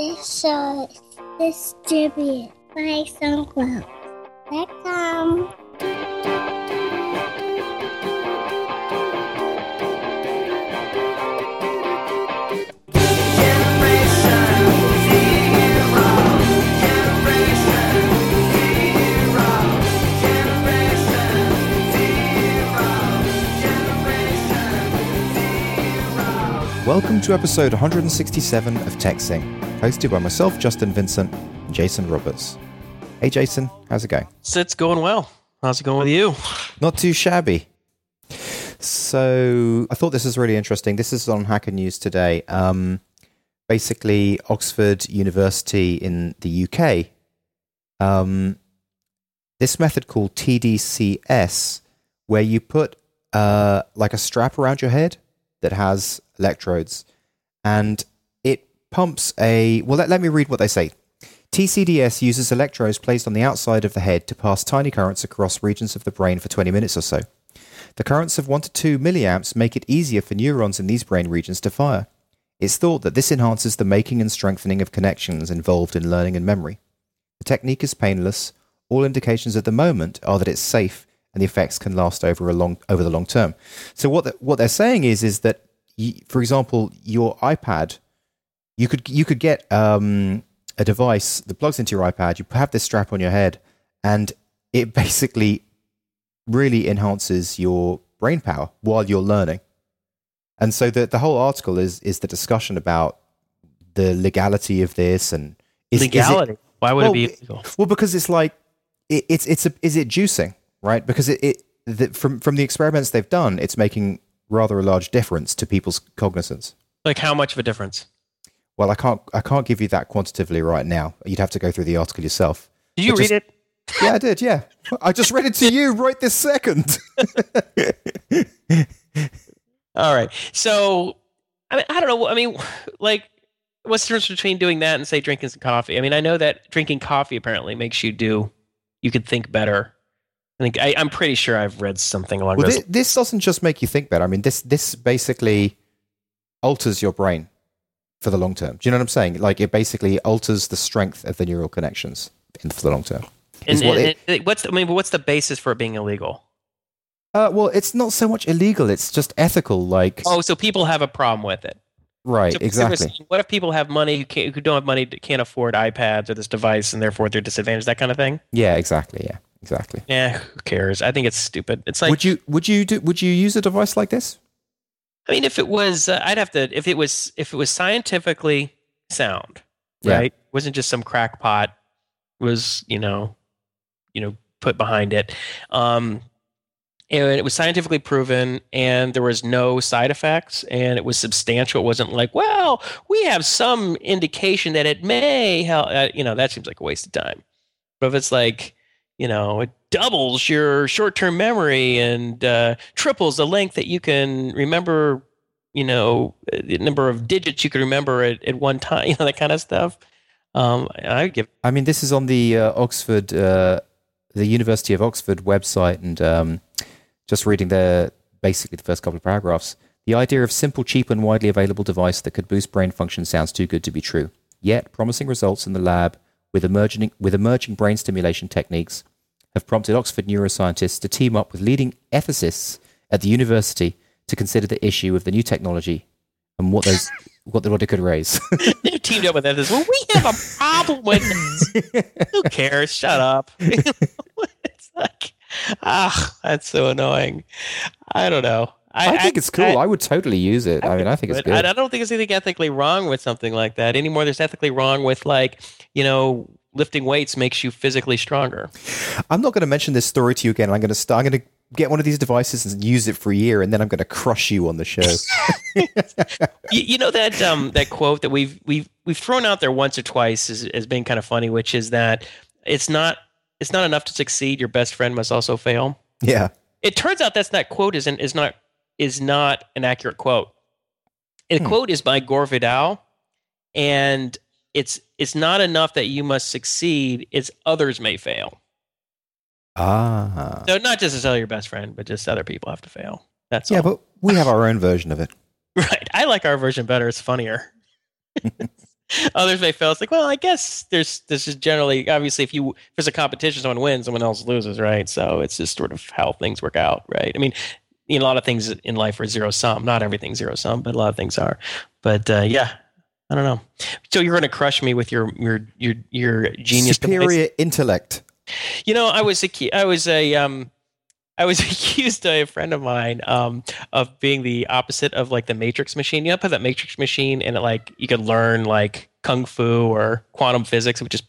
This show is distributed by SoundCloud.com. Welcome to episode 167 of TechZing, hosted by myself, Justin Vincent, and Jason Roberts. Hey Jason, how's it going? So it's going well. How's it going with you? Not too shabby. So I thought this was really interesting. This is on Hacker News today. Um, basically, Oxford University in the UK. Um, this method called TDCS, where you put uh, like a strap around your head that has electrodes, and pumps a. Well, let, let me read what they say. TCDS uses electrodes placed on the outside of the head to pass tiny currents across regions of the brain for 20 minutes or so. The currents of 1 to 2 milliamps make it easier for neurons in these brain regions to fire. It's thought that this enhances the making and strengthening of connections involved in learning and memory. The technique is painless. All indications at the moment are that it's safe and the effects can last over a long over the long term. So what the, what they're saying is is that for example your iPad you could you could get um, a device that plugs into your iPad. You have this strap on your head, and it basically really enhances your brain power while you're learning. And so the the whole article is is the discussion about the legality of this and is, Legality. Is it, Why would well, it be illegal? well, because it's like it, it's it's a, is it juicing right? Because it, it the, from from the experiments they've done, it's making rather a large difference to people's cognizance. Like how much of a difference? Well, I can't I can't give you that quantitatively right now. You'd have to go through the article yourself. Did you read it? Yeah, I did. Yeah, I just read it to you right this second. All right. So I mean, I don't know. I mean, like, what's the difference between doing that and say drinking some coffee? I mean, I know that drinking coffee apparently makes you do. You could think better. I think I, I'm pretty sure I've read something along well, those. this, this doesn't just make you think better. I mean, this this basically alters your brain for the long term. Do you know what I'm saying? Like it basically alters the strength of the neural connections in, for the long term. and, is what and- it- and what's the, I mean, what's the basis for it being illegal? Uh, well, it's not so much illegal; it's just ethical. Like, Oh, so people have a problem with it. right, So- exactly. What if people have money who, can't, who don't have money, can't afford iPads or this device, and therefore they're disadvantaged? That kind of thing. Yeah, exactly. Yeah, exactly. Yeah, who cares? I think it's stupid. It's like would you would you do would you use a device like this? I mean, if it was, uh, I'd have to. If it was, if it was scientifically sound, Yeah. right? wasn't just some crackpot was, you know, you know, put behind it. Um, and it was scientifically proven, and there was no side effects, and it was substantial. It wasn't like, well, we have some indication that it may help. Uh, you know, that seems like a waste of time. But if it's like, you know, it doubles your short-term memory and uh, triples the length that you can remember, you know, the number of digits you can remember at, at one time, you know, that kind of stuff. Um, I give I mean, this is on the uh, Oxford, uh, the University of Oxford website, and um, just reading the basically the first couple of paragraphs. The idea of simple, cheap, and widely available device that could boost brain function sounds too good to be true. Yet, promising results in the lab with emerging with emerging brain stimulation techniques have prompted Oxford neuroscientists to team up with leading ethicists at the university to consider the issue of the new technology and what those what, what it could raise. they've teamed up with others. Well, we have a problem with this. Who cares? Shut up. it's like, ah, that's so annoying. I don't know. I, think it's cool. I, would totally use it. I, mean, I think it's good. I, I don't think there's anything ethically wrong with something like that anymore. There's ethically wrong with like, you know, lifting weights makes you physically stronger. I'm not going to mention this story to you again. I'm going to start. I'm going to get one of these devices and use it for a year, and then I'm going to crush you on the show. you, you know that um, that quote that we've we've we've thrown out there once or twice as, as being kind of funny, which is that it's not it's not enough to succeed. Your best friend must also fail. yeah. It turns out that's that quote isn't is not is not an accurate quote. The Hmm. quote is by Gore Vidal, and it's it's not enough that you must succeed; it's others may fail. Ah. So not just to tell your best friend, but just other people have to fail. That's all. Yeah, all. but we have our own version of it. Right. I like our version better. It's funnier. Others may fail. It's like, well, I guess there's this is generally obviously if you if there's a competition, someone wins, someone else loses, right? So it's just sort of how things work out, right? I mean, you know, a lot of things in life are zero sum. Not everything zero sum, but a lot of things are. But uh, yeah, I don't know. So you're going to crush me with your your your your genius superior device. intellect. You know, I was a I was a um I was accused by a friend of mine um, of being the opposite of like the Matrix machine. You know, put that Matrix machine and it like you could learn like kung fu or quantum physics, which just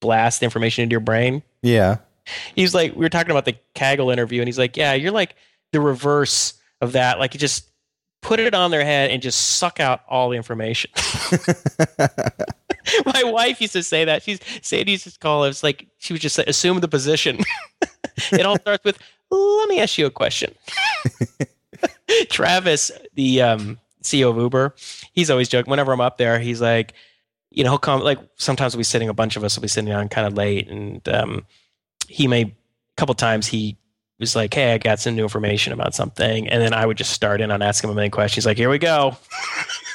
blast information into your brain. Yeah. He's like, we were talking about the Kaggle interview, and he's like, yeah, you're like the reverse of that. Like you just put it on their head and just suck out all the information. My wife used to say that. She's Sadie used to call. It's like she would just assume the position. it all starts with let me ask you a question. Travis, the um, CEO of Uber, he's always joking. Whenever I'm up there, he's like, you know, he'll come. Like sometimes we'll be sitting, a bunch of us will be sitting down kind of late, and um, he may a couple times he was like, "Hey, I got some new information about something," and then I would just start in on asking him a million questions. Like, "Here we go,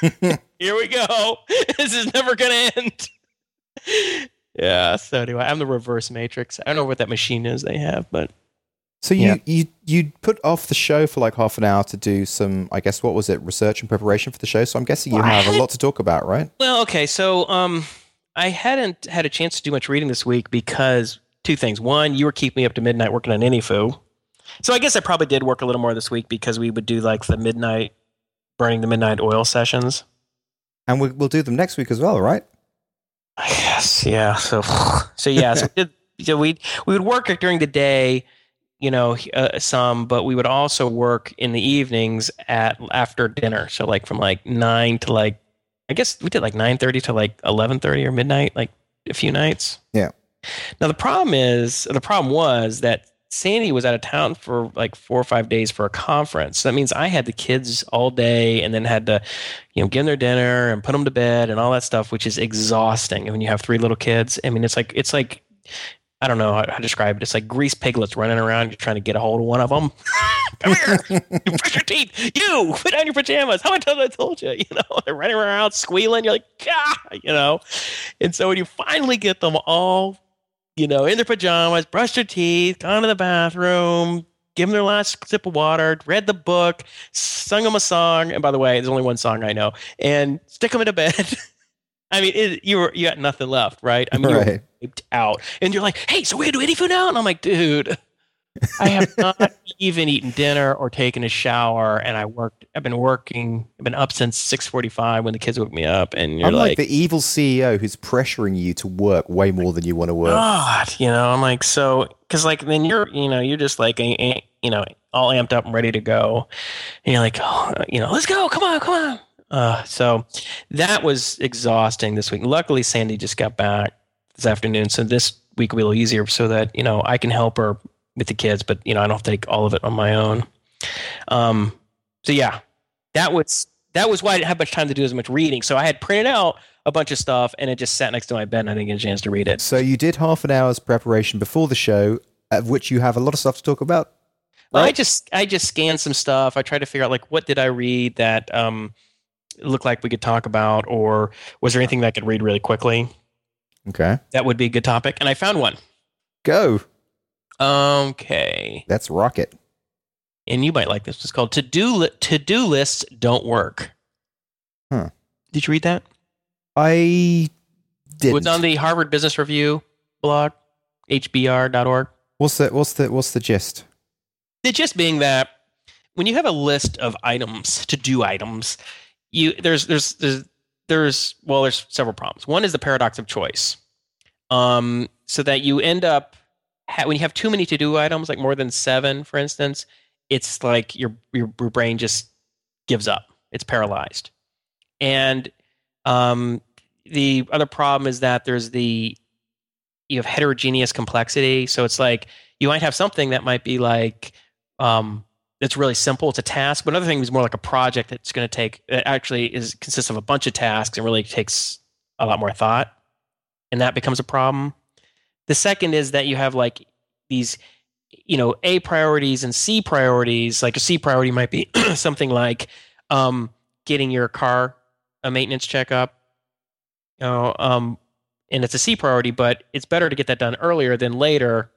here we go. this is never gonna end." yeah. So anyway, I'm the reverse matrix. I don't know what that machine is they have, but so you, yeah. you you put off the show for like half an hour to do some, I guess, what was it, research and preparation for the show? So I'm guessing you well, have a lot to talk about, right? Well, okay. So um, I hadn't had a chance to do much reading this week because two things. One, you were keeping me up to midnight working on AnyFu. So I guess I probably did work a little more this week because we would do like the midnight, burning the midnight oil sessions. And we, we'll do them next week as well, right? Yes. Yeah. So, so yeah. So we did. So we we would work during the day you know, uh, some, but we would also work in the evenings at after dinner. So like from like nine to like, I guess we did like nine thirty to like eleven thirty or midnight, like a few nights. Yeah. Now the problem is, the problem was that Sandy was out of town for like four or five days for a conference. So that means I had the kids all day and then had to, you know, give them their dinner and put them to bed and all that stuff, which is exhausting. And when you have three little kids, I mean, it's like it's like I don't know how to describe it. It's like grease piglets running around. You're trying to get a hold of one of them. Come here, you brush your teeth. You put on your pajamas. How many times I told you? You know, they're running around squealing. You're like, ah, you know. And so when you finally get them all, you know, in their pajamas, brush their teeth, gone to the bathroom, give them their last sip of water, read the book, sung them a song. And by the way, there's only one song I know, and stick them into bed. I mean, it, you were you got nothing left, right? I mean, right. you were out, and you're like, "Hey, so we gonna do AnyFu now?" And I'm like, "Dude, I have not even eaten dinner or taken a shower, and I worked. I've been working. I've been up since six forty-five when the kids woke me up, and you're I'm like, like the evil CEO who's pressuring you to work way more than you want to work. God, you know, I'm like, so because like then you're, you know, you're just like, you know, all amped up and ready to go, and you're like, oh, you know, let's go, come on, come on uh, so that was exhausting this week. Luckily, Sandy just got back this afternoon, so this week will be a little easier, so that you know I can help her with the kids, but you know I don't take all of it on my own. Um, so yeah, that was that was why I didn't have much time to do as much reading. So I had printed out a bunch of stuff, and it just sat next to my bed, and I didn't get a chance to read it. So you did half an hour's preparation before the show, of which you have a lot of stuff to talk about. Well, I just I just scanned some stuff. I tried to figure out like what did I read that um, look like we could talk about, or was there anything that I could read really quickly? Okay. That would be a good topic. And I found one. Go. Okay. That's rocket. And you might like this. It's called To Do li- To Do Lists Don't Work. Huh. Did you read that? I did. It was on the Harvard Business Review blog, hbr.org. What's the what's the what's the gist? The gist being that when you have a list of items, to do items, you there's there's there's there's well there's several problems. One is the paradox of choice. Um, so that you end up when you have too many to do items, like more than seven, for instance, it's like your your, brain just gives up. It's paralyzed. And um, the other problem is that there's the you have heterogeneous complexity. So it's like you might have something that might be like um, it's really simple. It's a task. But another thing is more like a project that's going to take. It actually is consists of a bunch of tasks and really takes a lot more thought, and that becomes a problem. The second is that you have like these, you know, A priorities and C priorities. Like a C priority might be something like um, getting your car a maintenance checkup you know, um, and it's a C priority, but it's better to get that done earlier than later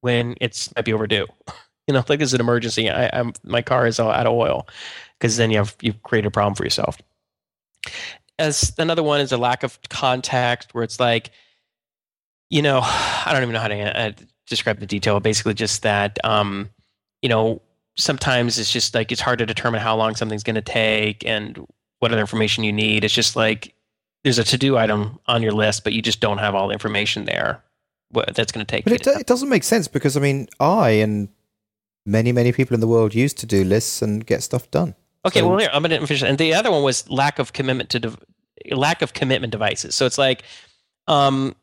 when it's might be overdue. You know, like is an emergency. I, I'm my car is out of oil because then you have you've created a problem for yourself. As another one is a lack of contact, where it's like, you know, I don't even know how to uh, describe the detail. Basically, just that, um, you know, sometimes it's just like it's hard to determine how long something's going to take and what other information you need. It's just like there's a to do item on your list, but you just don't have all the information there. What that's going to take. But it, do, it doesn't make sense because I mean, I and many many people in the world use to do lists and get stuff done. Okay, So- well, here, I'm going to finish. And the other one was lack of commitment to dev- lack of commitment devices. So it's like, um,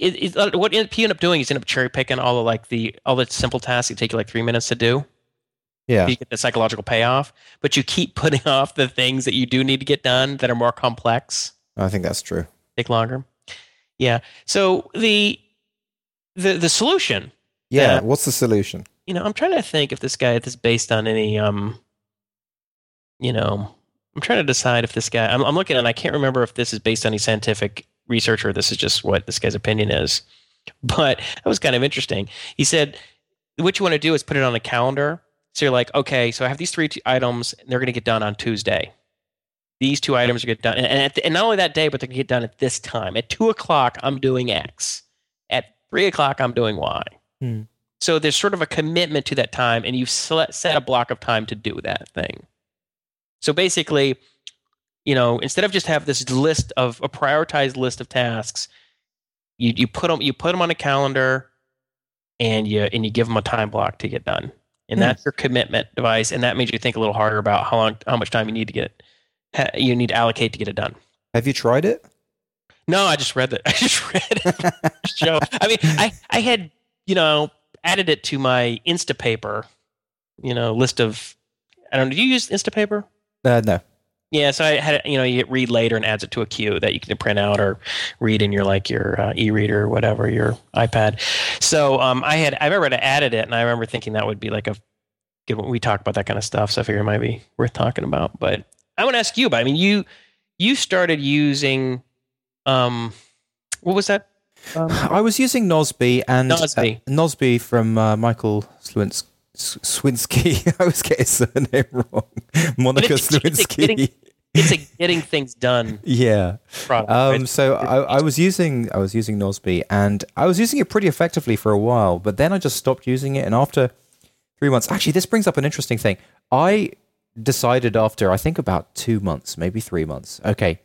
it, it, uh, what you end up doing is you end up cherry picking all the like the all the simple tasks that take you like three minutes to do. Yeah, You get the psychological payoff, but you keep putting off the things that you do need to get done that are more complex, I think that's true. take longer. Yeah. So the the the solution Yeah, Yeah. what's the solution? you know, I'm trying to think if this guy if this is based on any um you know, I'm trying to decide if this guy I'm I'm looking and I can't remember if this is based on any scientific research or this is just what this guy's opinion is. But that was kind of interesting. He said what you want to do is put it on a calendar. So you're like, okay, so I have these three t- items and they're going to get done on Tuesday. These two items are get done, and, and, at the- and not only that day, but they're going to get done at this time. At two o'clock, I'm doing X. At three o'clock, I'm doing Y. Hmm. So there's sort of a commitment to that time, and you've set a block of time to do that thing. So basically, you know, instead of just have this list of a prioritized list of tasks, you you put them you put them on a calendar, and you and you give them a time block to get done, and Hmm. that's your commitment device, and that makes you think a little harder about how long how much time you need to get you need to allocate to get it done. Have you tried it? No, I just read it. I just read it. show. I mean, I I had you know added it to my Instapaper, you know, list of. I don't. know. Do you use Instapaper? uh, no. Yeah, so I had you know you hit read later and adds it to a queue that you can print out or read in your like your uh, e-reader or whatever your iPad. So um, I had I remember I added it and I remember thinking that would be like a good one. We talk about that kind of stuff, so I figure it might be worth talking about. But I want to ask you about. I mean, you you started using um, what was that? Um, I was using Nozbe and Nozbe. uh, Nozbe from uh, Michael Slewins- S- Swinsky. I always get his surname wrong. Monica It's- it's Sliwinski. getting- it's a getting things done yeah. product. Um, right? so I, I was using I was using Nozbe and I was using it pretty effectively for a while, but then I just stopped using it. And after three months, actually, this brings up an interesting thing. I decided after I think about two months, maybe three months. Okay,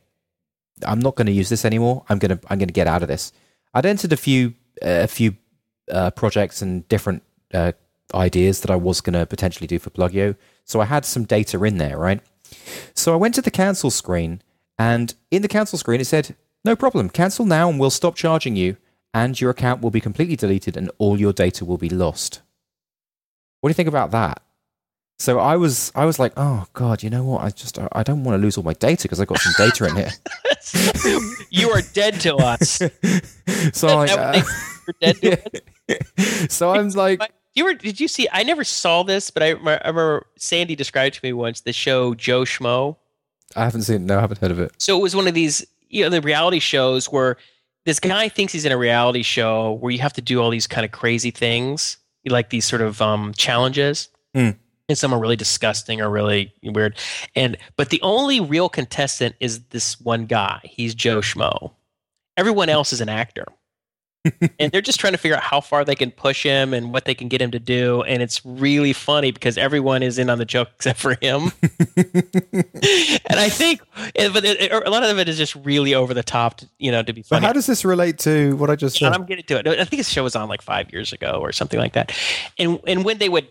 I'm not going to use this anymore. I'm gonna I'm gonna get out of this. I'd entered a few uh, a few uh, projects and different uh, ideas that I was going to potentially do for Plugio. So I had some data in there, right? So I went to the cancel screen, and in the cancel screen it said, "No problem, cancel now, and we'll stop charging you, and your account will be completely deleted, and all your data will be lost." What do you think about that? So I was, I was like, "Oh God, you know what? I just, I don't want to lose all my data because I got some data in here." you are dead to us. so I, what uh, You're dead to us. so I'm like, you were did you see i never saw this but i, remember- I remember sandy described to me once the show joe schmo. I haven't seen, it, no, I haven't heard of it. so it was one of these you know the reality shows where this guy thinks he's in a reality show where you have to do all these kind of crazy things like these sort of um, challenges. Hmm. and some are really disgusting or really weird. And but the only real contestant is this one guy. He's joe schmo. Everyone else is an actor and they're just trying to figure out how far they can push him and what they can get him to do and it's really funny because everyone is in on the joke except for him and i think eh, but it, a lot of it is just really over the top to, you know to be funny how does this relate to what I just and said? I'm getting to it. I think this show was on like five years ago or something like that. And and when they would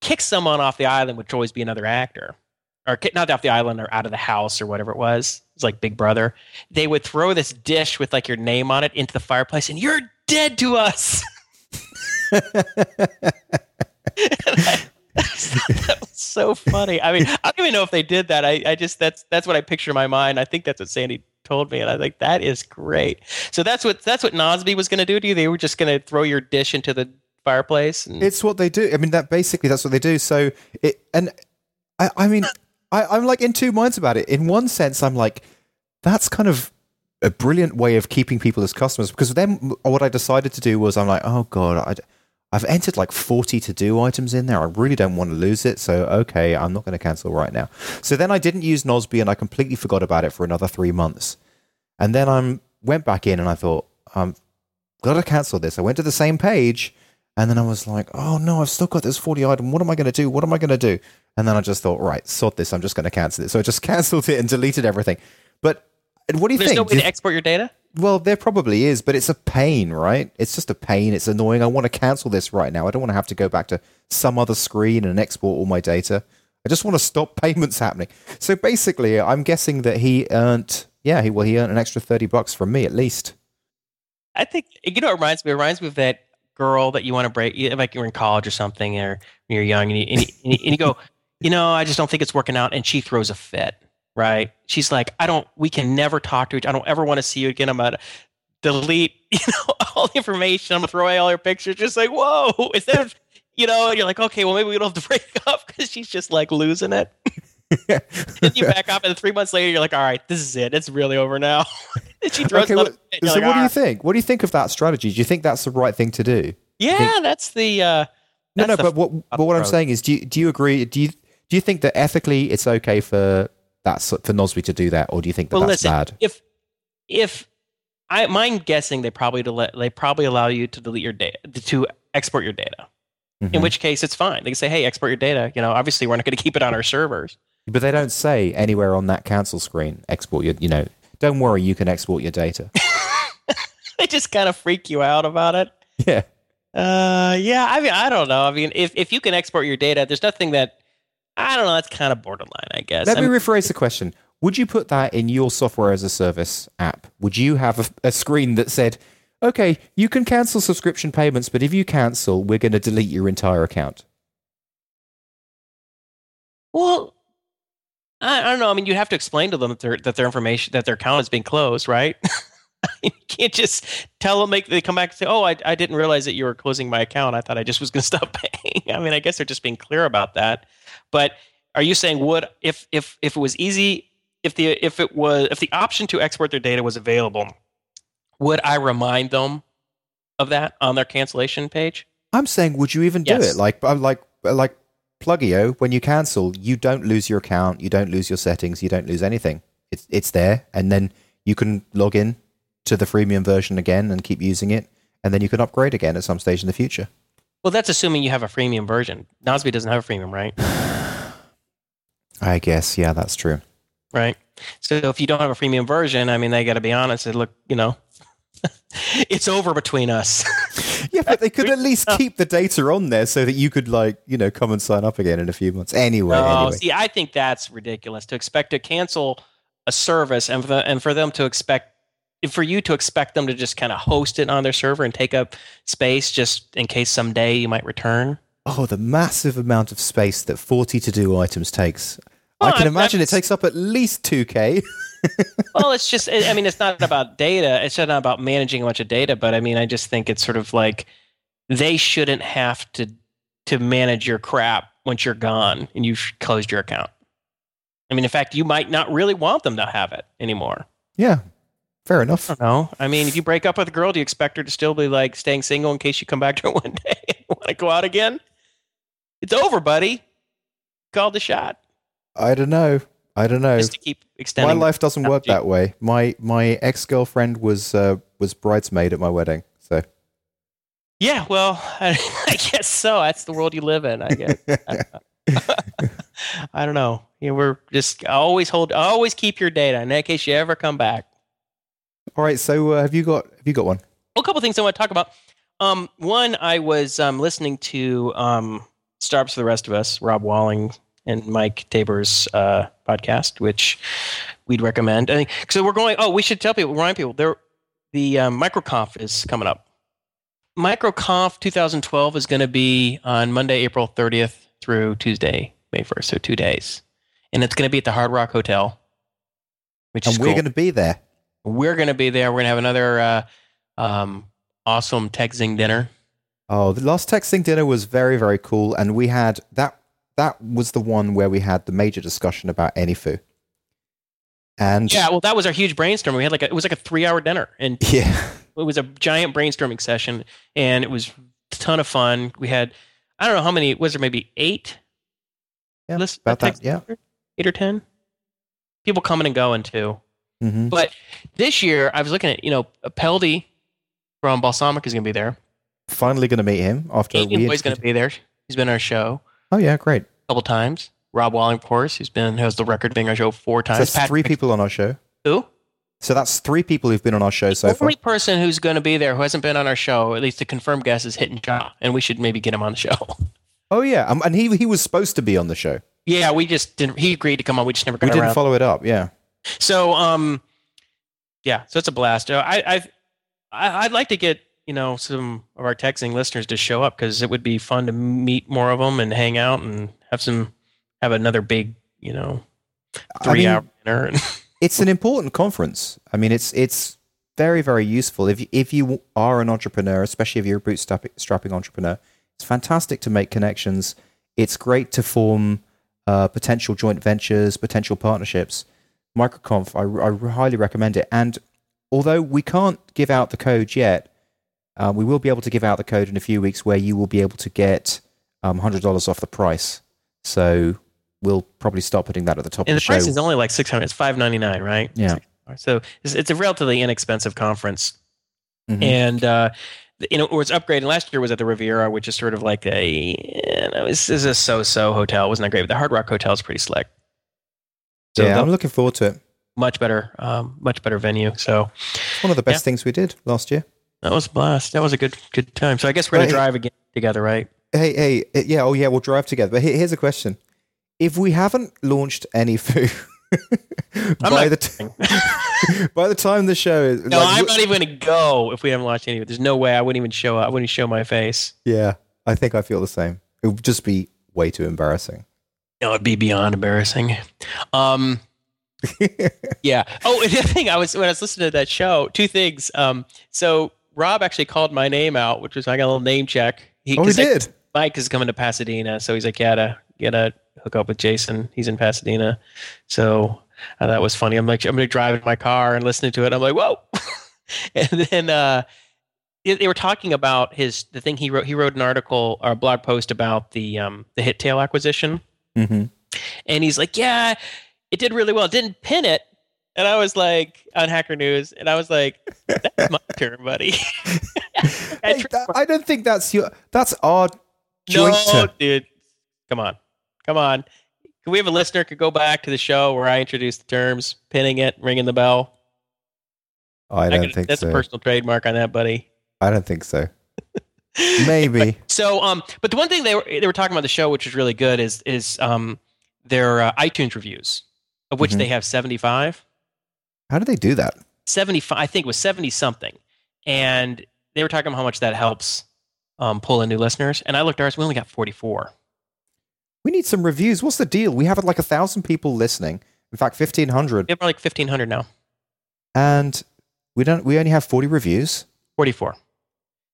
kick someone off the island, which would always be another actor, or not off the island or out of the house or whatever it was. It's like Big Brother. They would throw this dish with like your name on it into the fireplace, and you're dead to us. that was so funny. I mean, I don't even know if they did that. I, I just that's that's what I picture in my mind. I think that's what Sandy told me, and I think that is great. So that's what that's what Nozbe was going to do to you. They were just going to throw your dish into the fireplace. And, It's what they do. I mean, that basically that's what they do. So it, and I, I mean, I, I'm like in two minds about it. In one sense, I'm like, that's kind of a brilliant way of keeping people as customers because then what I decided to do was I'm like, oh god, I, I've entered like 40 to do items in there. I really don't want to lose it. So, okay, I'm not going to cancel right now. So then I didn't use Nozbe and I completely forgot about it for another three months. And then I went back in and I thought, um, I'm got to cancel this. I went to the same page and then I was like, oh no, I've still got this 40 item. What am I going to do? What am I going to do? And then I just thought, right, sort this. I'm just going to cancel it. So I just canceled it and deleted everything. But what do you There's think? no way Do to export your data. well, there probably is, but it's a pain, right? It's just a pain. It's annoying. I want to cancel this right now. I don't want to have to go back to some other screen and export all my data. I just want to stop payments happening. So basically, I'm guessing that he earned, yeah, he well, he earned an extra thirty bucks from me at least. I think you know. It reminds me. It reminds me of that girl that you want to break. Like you're in college or something, or you're young, and you, and you, and you, go, you know, I just don't think it's working out, and she throws a fit. Right? She's like, I don't. We can never talk to each. I don't ever want to see you again. I'm gonna delete, you know, all the information. I'm gonna throw away all your pictures. Just like, whoa. Instead of, you know, you're like, okay, well, maybe we don't have to break up because she's just like losing it. And you back up, and three months later, you're like, all right, this is it. It's really over now. she throws okay, well, fit, and you're so like, what do you think? What do you think of that strategy? Do you think that's the right thing to do? Yeah, that's the. Uh, No, that's no, the but what but what I'm saying is, do you, do you agree? Do you do you think that ethically it's okay for that for Nozbe to do that, or do you think that well, that's listen, bad? if if I, I'm guessing they probably del- they probably allow you to delete your data to export your data. In Mhm. which case, it's fine. They can say, "Hey, export your data." You know, obviously, we're not going to keep it on our servers. But they don't say anywhere on that cancel screen, export your, you know, don't worry, you can export your data. they just kind of freak you out about it. yeah. Uh, yeah. I mean, I don't know. I mean, if if you can export your data, there's nothing that I don't know. That's kind of borderline, I guess. Let I me mean, rephrase the question. Would you put that in your software as a service app? Would you have a, a screen that said, okay, you can cancel subscription payments, but if you cancel, we're going to delete your entire account? well, I, I don't know. I mean, you have to explain to them that their that their information that their account is being closed, right? you can't just tell them make they come back and say, "Oh, I, I didn't realize that you were closing my account. I thought I just was going to stop paying." I mean, I guess they're just being clear about that. But are you saying would if if if it was easy if the if it was if the option to export their data was available, would I remind them of that on their cancellation page? I'm saying, would you even do Yes. it? Like, I'm like, like Plugio, when you cancel, you don't lose your account, you don't lose your settings, you don't lose anything. It's it's there, and then you can log in to the freemium version again and keep using it, and then you can upgrade again at some stage in the future. Well, that's assuming you have a freemium version. Nozbe doesn't have a freemium, right? I guess, yeah, that's true. Right. So if you don't have a freemium version, I mean, they got to be honest look, you know, it's over between us. Yeah, but they could at least keep the data on there so that you could, like, you know, come and sign up again in a few months. Anyway, No, anyway. see, I think that's ridiculous to expect to cancel a service and for, the, and for them to expect for you to expect them to just kind of host it on their server and take up space just in case someday you might return. Oh, the massive amount of space that 40 to do items takes. Well, I can I'm- imagine I'm- it takes up at least 2K. well, it's just, I mean, it's not about data. It's not about managing a bunch of data, but I mean, I just think it's sort of like they shouldn't have to to manage your crap once you're gone and you've closed your account. I mean, in fact, you might not really want them to have it anymore. yeah, fair enough. I don't know. I mean, if you break up with a girl, do you expect her to still be like staying single in case you come back to her one day and want to go out again? It's over, buddy. Called the shot. I don't know. I don't know. Just to keep extending. My life doesn't work that way. My my ex girlfriend was uh, was bridesmaid at my wedding. So Yeah, well, I, I guess so. That's the world you live in. I guess. I don't know. You know, we're just always hold, always keep your data in case you ever come back. all right. So uh, have you got have you got one? Well, a couple things I want to talk about. Um, one, I was um, listening to um, Startups for the Rest of Us, Rob Walling and Mike Taber's uh, podcast, which we'd recommend. I think, so we're going. Oh, we should tell people, remind people, there, the um, MicroConf is coming up. MicroConf 2012 is going to be on Monday, April 30th through Tuesday, May 1st, so two days, and it's going to be at the Hard Rock Hotel, which And we're cool going to be there. we're going to be there. We're going to have another uh, um, awesome TechZing dinner. Oh, the last TechZing dinner was very very cool, and we had that. That was the one where we had the major discussion about AnyFu. And Yeah, well, that was our huge brainstorm. We had like a, it was like a three hour dinner, and yeah, it was a giant brainstorming session, and it was a ton of fun. We had I don't know how many was there maybe eight yeah, Listen- about that. Yeah. eight or ten people coming and going too. hmm But this year, I was looking at you know Peldi from Balsamiq is going to be there. Finally going to meet him after. Boy's going to be there. He's been on our show Oh yeah, great. a couple times. Rob Walling, of course, who's been has the record being on our show four So times. that's Patrick- three people on our show. Who? So that's three people who've been on our show so far. the only person who's going to be there who hasn't been on our show, at least the confirmed guest, is Hiten Shah, and we should maybe get him on the show. Oh yeah, um, and he he was supposed to be on the show. yeah, we just didn't. He agreed to come on. We just never got We didn't around. follow it up. Yeah. so, um, yeah, so it's a blast. Uh, I, I I'd like to get you know some of our TechZing listeners to show up because it would be fun to meet more of them and hang out and have some have another big you know I three mean, hour dinner. it's an important conference. I mean, it's it's very very useful if you- if you are an entrepreneur, especially if you're a bootstrapping entrepreneur. It's fantastic to make connections. It's great to form uh, potential joint ventures, potential partnerships. MicroConf, I, I highly recommend it. And although we can't give out the code yet, uh, we will be able to give out the code in a few weeks where you will be able to get um, $100 off the price. So we'll probably start putting that at the top and of the the show. price is only like six hundred. It's five ninety nine, right? Yeah. So it's, it's a relatively inexpensive conference. Mhm. and uh, you know, it was upgraded. Last year was at the Riviera, which is sort of like a, you know, this is a so-so hotel. It wasn't that great, but the Hard Rock Hotel is pretty slick. So yeah, I'm looking forward to it. much better, um, much better venue. So It's one of the best things we did last year. That was a blast. That was a good, good time. So I guess we're gonna Right. drive again together, right? Hey, hey, uh, yeah, oh yeah, we'll drive together. But here's a question: If we haven't launched AnyFu by the t- by the time the show is, No, like, I'm not even gonna go if we haven't launched any. There's no way I wouldn't even show up. I wouldn't show my face. yeah, I think I feel the same. It would just be way too embarrassing. No, it'd be beyond embarrassing. Um, Yeah. Oh, and the thing I was when I was listening to that show, two things. Um, so Rob actually called my name out, which was I got a little name check. oh, he 'cause I- did. Mike is coming to Pasadena, so he's like, yeah, to get a hook up with Jason. He's in Pasadena, so uh, that was funny. I'm like, I'm gonna drive in my car and listening to it. I'm like, whoa. and then uh, they were talking about his the thing he wrote. He wrote an article or a blog post about the um, the HitTail acquisition, hmm and he's like, yeah, it did really well. It didn't pin it. And I was like on Hacker News, and I was like, "That's my turn, buddy." I Hey, that- I don't think that's your. That's our No, joint. turn. dude. Come on. Come on. Can we have a listener could go back to the show where I introduced the terms, pinning it, ringing the bell? I don't could- think that's so. a personal trademark on that, buddy. I don't think so. Maybe. So, um, but the one thing they were they were talking about the show, which is really good, is is um their uh, iTunes reviews, of which Mhm. they have seventy five. How do they do that? 75 i think it was 70 something and they were talking about how much that helps um, pull in new listeners and i looked at ours we only got 44 We need some reviews. What's the deal? We have like a thousand people listening. In fact, fifteen hundred, we have like 1500 now and we don't. We only have forty reviews. 44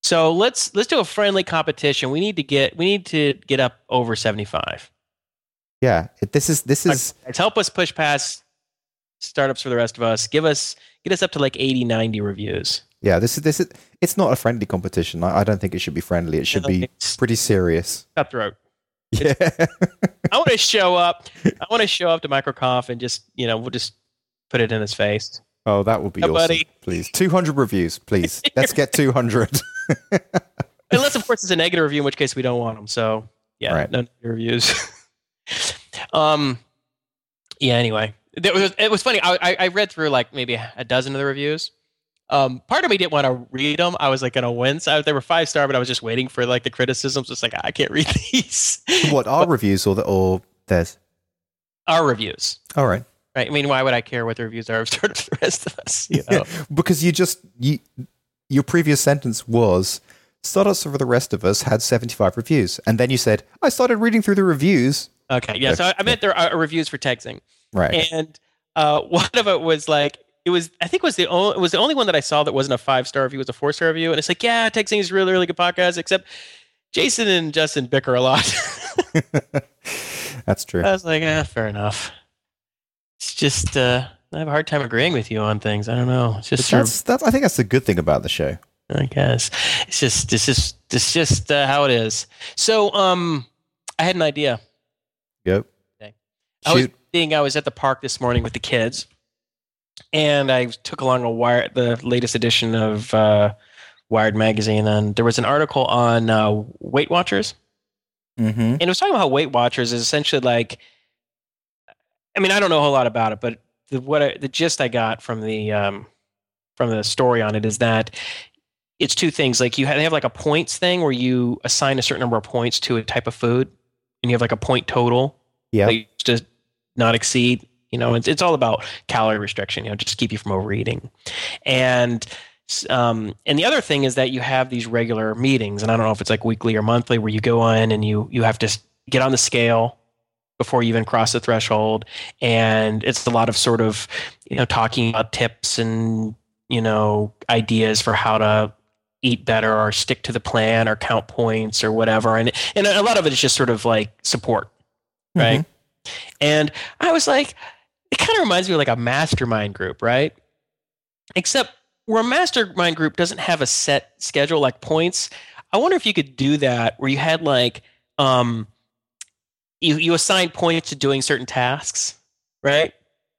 so let's let's do a friendly competition we need to get we need to get up over 75 Yeah, this is this is Guys, help us push past startups for the rest of us give us get us up to like 80 90 reviews yeah this is this is. It's not a friendly competition. I, I don't think it should be friendly. It should be pretty serious. cutthroat Yeah. i want to show up i want to show up to microconf and just you know we'll just put it in his face oh, that would be awesome. Please, two hundred reviews, please. Let's get two hundred. Unless, of course, it's a negative review, in which case we don't want them. So, yeah, Right. no negative reviews. um, yeah. Anyway, it was, it was funny. I, I I read through like maybe a dozen of the reviews. Um, part of me didn't want to read them. I was like gonna wince. I, they were five star, but I was just waiting for like the criticisms. It's like I can't read these. what our reviews or the or theirs? Our reviews, All right. right? I mean, why would I care what the reviews are of sort of the rest of us? You know? because you just you your previous sentence was startups for the rest of us had 75 reviews and then you said i started reading through the reviews Okay, yeah. So I, I meant there are reviews for TechZing. Right and uh, one of it was like it was I think it was the only it was the only one that I saw that wasn't a five star review it was a four star review and it's like yeah TechZing is really really good podcast except Jason and Justin bicker a lot. that's true I was like eh, fair enough. It's just uh, I have a hard time agreeing with you on things. I don't know. It's just sort of, that's, that's, I think that's the good thing about the show. I guess it's just it's just it's just uh, how it is. So um, I had an idea. Go. Okay. I was Shoot. Being I was at the park this morning with the kids, and I took along a wire the latest edition of uh, Wired magazine, and there was an article on uh, Weight Watchers. Mm-hmm. and it was talking about how Weight Watchers is essentially like. I mean, I don't know a whole lot about it, but the what I, the gist I got from the um, from the story on it is that it's two things. Like you have, they have like a points thing where you assign a certain number of points to a type of food, and you have like a point total Yeah. that you just not exceed. You know, it's it's all about calorie restriction. You know, just keep you from overeating, and um, and the other thing is that you have these regular meetings, and I don't know if it's like weekly or monthly, where you go in and you you have to get on the scale before you even cross the threshold, and it's a lot of sort of you know talking about tips and you know ideas for how to eat better or stick to the plan or count points or whatever, and and a lot of it is just sort of like support right? And I was like, it kind of reminds me of like a mastermind group, right? Except where a mastermind group doesn't have a set schedule like points. I wonder if you could do that where you had like um you you assign points to doing certain tasks, right?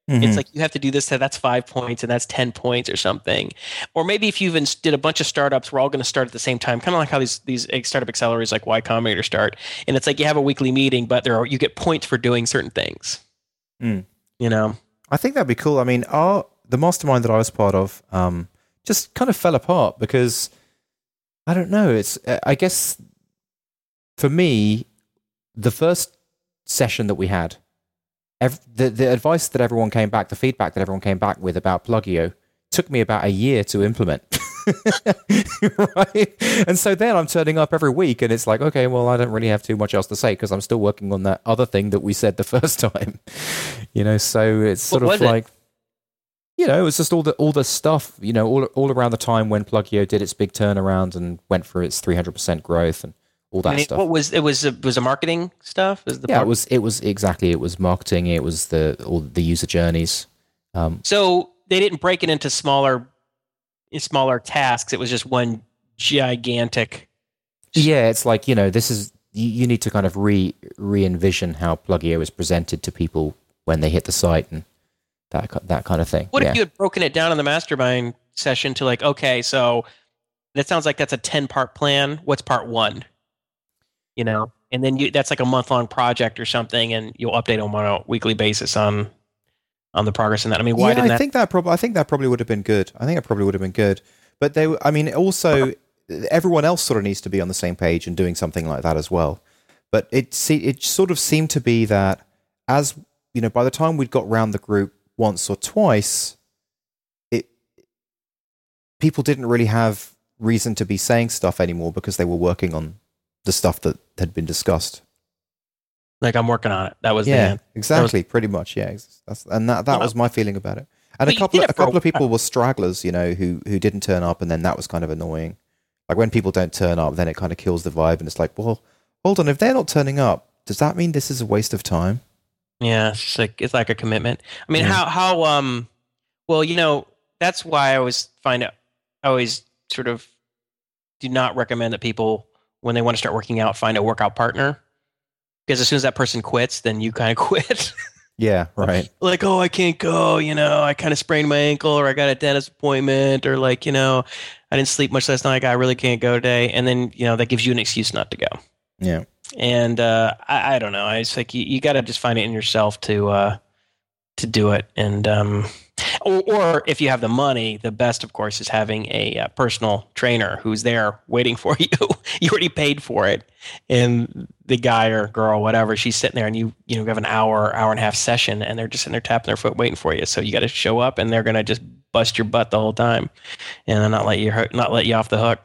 Mhm. It's like you have to do this, that's five points, and that's 10 points or something. Or maybe if you even did a bunch of startups, we're all going to start at the same time, kind of like how these, these startup accelerators like Y Combinator start. And it's like you have a weekly meeting, but there are, you get points for doing certain things. Mm. You know? I think that'd be cool. I mean, our the mastermind that I was part of um, just kind of fell apart because I don't know. It's uh, I guess for me, the first session that we had, ev- the the advice that everyone came back, the feedback that everyone came back with about Plugio, took me about a year to implement. right, and so then I'm turning up every week, and it's like, okay, well, I don't really have too much else to say because I'm still working on that other thing that we said the first time. You know, so it's sort What of was it? like you know, it was just all the all the stuff, you know, all all around the time when Plugio did its big turnaround and went for its 300% growth and all that I mean, stuff. what was it was a, was a marketing stuff? Is the yeah, part- it was it was exactly it was marketing, it was the all the user journeys. Um, So they didn't break it into smaller smaller tasks. It was just one gigantic yeah, it's like, you know, this is you, you need to kind of re re envision how Plugio is presented to people when they hit the site and that that kind of thing. What yeah. if you had broken it down in the mastermind session to like, okay, so that sounds like that's a 10 part plan. What's part one? You know, and then you that's like a month long project or something, and you'll update them on a weekly basis on on the progress in that. I mean, why yeah, didn't I that? think that probably I think that probably would have been good. I think that probably would have been good. But they, I mean, also everyone else sort of needs to be on the same page and doing something like that as well. But it se- it sort of seemed to be that as you know, by the time we'd got round the group once or twice, it people didn't really have reason to be saying stuff anymore because they were working on the stuff that had been discussed. like I'm working on it. That was Yeah, exactly. Pretty much. Yeah, that's, and that that was my feeling about it. And a couple of, a couple of people were stragglers, you know, who who didn't turn up, and then that was kind of annoying. Like when people don't turn up, then it kind of kills the vibe, and it's like, well, hold on, if they're not turning up, does that mean this is a waste of time? Yeah, it's like it's like a commitment. I mean, Yeah. how how um, well, you know, that's why I always find it. I always sort of do not recommend that people when they want to start working out find a workout partner because as soon as that person quits, then you kind of quit. Yeah, right. like, oh, I can't go. You know, I kind of sprained my ankle, or I got a dentist appointment, or like, you know, I didn't sleep much last night. I really can't go today, and then you know that gives you an excuse not to go. Yeah, and uh, I, I don't know. It's like you, you got to just find it in yourself to uh, to do it, and um, or, or if you have the money, the best, of course, is having a uh, personal trainer who's there waiting for you. you already paid for it, and the guy or girl, whatever, she's sitting there, and you you know have an hour, hour and a half session, and they're just sitting there tapping their foot waiting for you. So you got to show up, and they're gonna just bust your butt the whole time, and not let you not let you off the hook.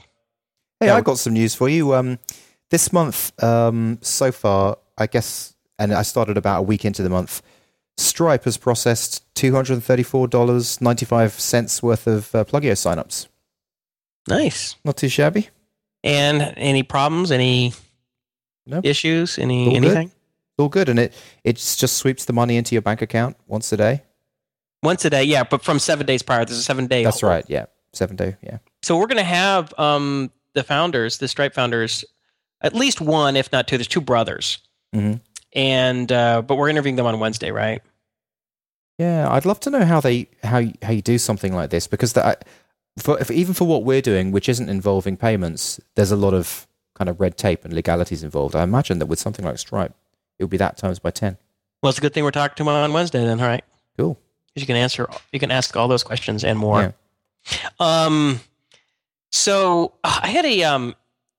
Hey, I got some news for you. Um, this month, um, so far, I guess, and I started about a week into the month. Stripe has processed two hundred and thirty-four dollars ninety-five cents worth of uh, Plugio signups. Nice. Not too shabby. And any problems? Any Nope. issues? Any All good. anything? all good and it it just sweeps the money into your bank account once a day Once a day, yeah, but from seven days prior. There's a seven day. That's hold. right. Yeah, seven day. Yeah. So we're going to have um, the founders, the Stripe founders, at least one, if not two. There's two brothers, hmm and uh, but we're interviewing them on Wednesday, right? Yeah, I'd love to know how they how you- how you do something like this because that for if, even for what we're doing, which isn't involving payments, there's a lot of kind of red tape and legalities involved. I imagine that with something like Stripe, it would be that times by ten. Well, it's a good thing we're talking to them on Wednesday, then, all right? Cool. 'Cause you can answer, you can ask all those questions and more. Yeah. Um, so uh, I had a um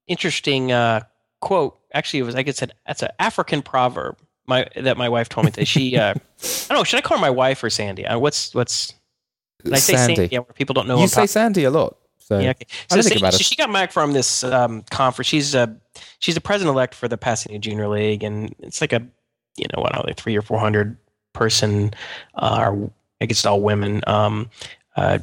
interesting uh quote. Actually, it was I guess it- that's an African proverb. My that my wife told me that she. Uh, I don't know. Should I call her my wife or Sandy? Uh, what's what's? I say Sandy. Sandy? Yeah, where people don't know. you I'm say talking- Sandy a lot. So yeah, okay. I So, didn't think about so it. she got back from this um, conference. She's a she's the president elect for the Pasadena Junior League, and it's like a you know what, like three or four hundred person, uh, I guess it's all women, um, uh,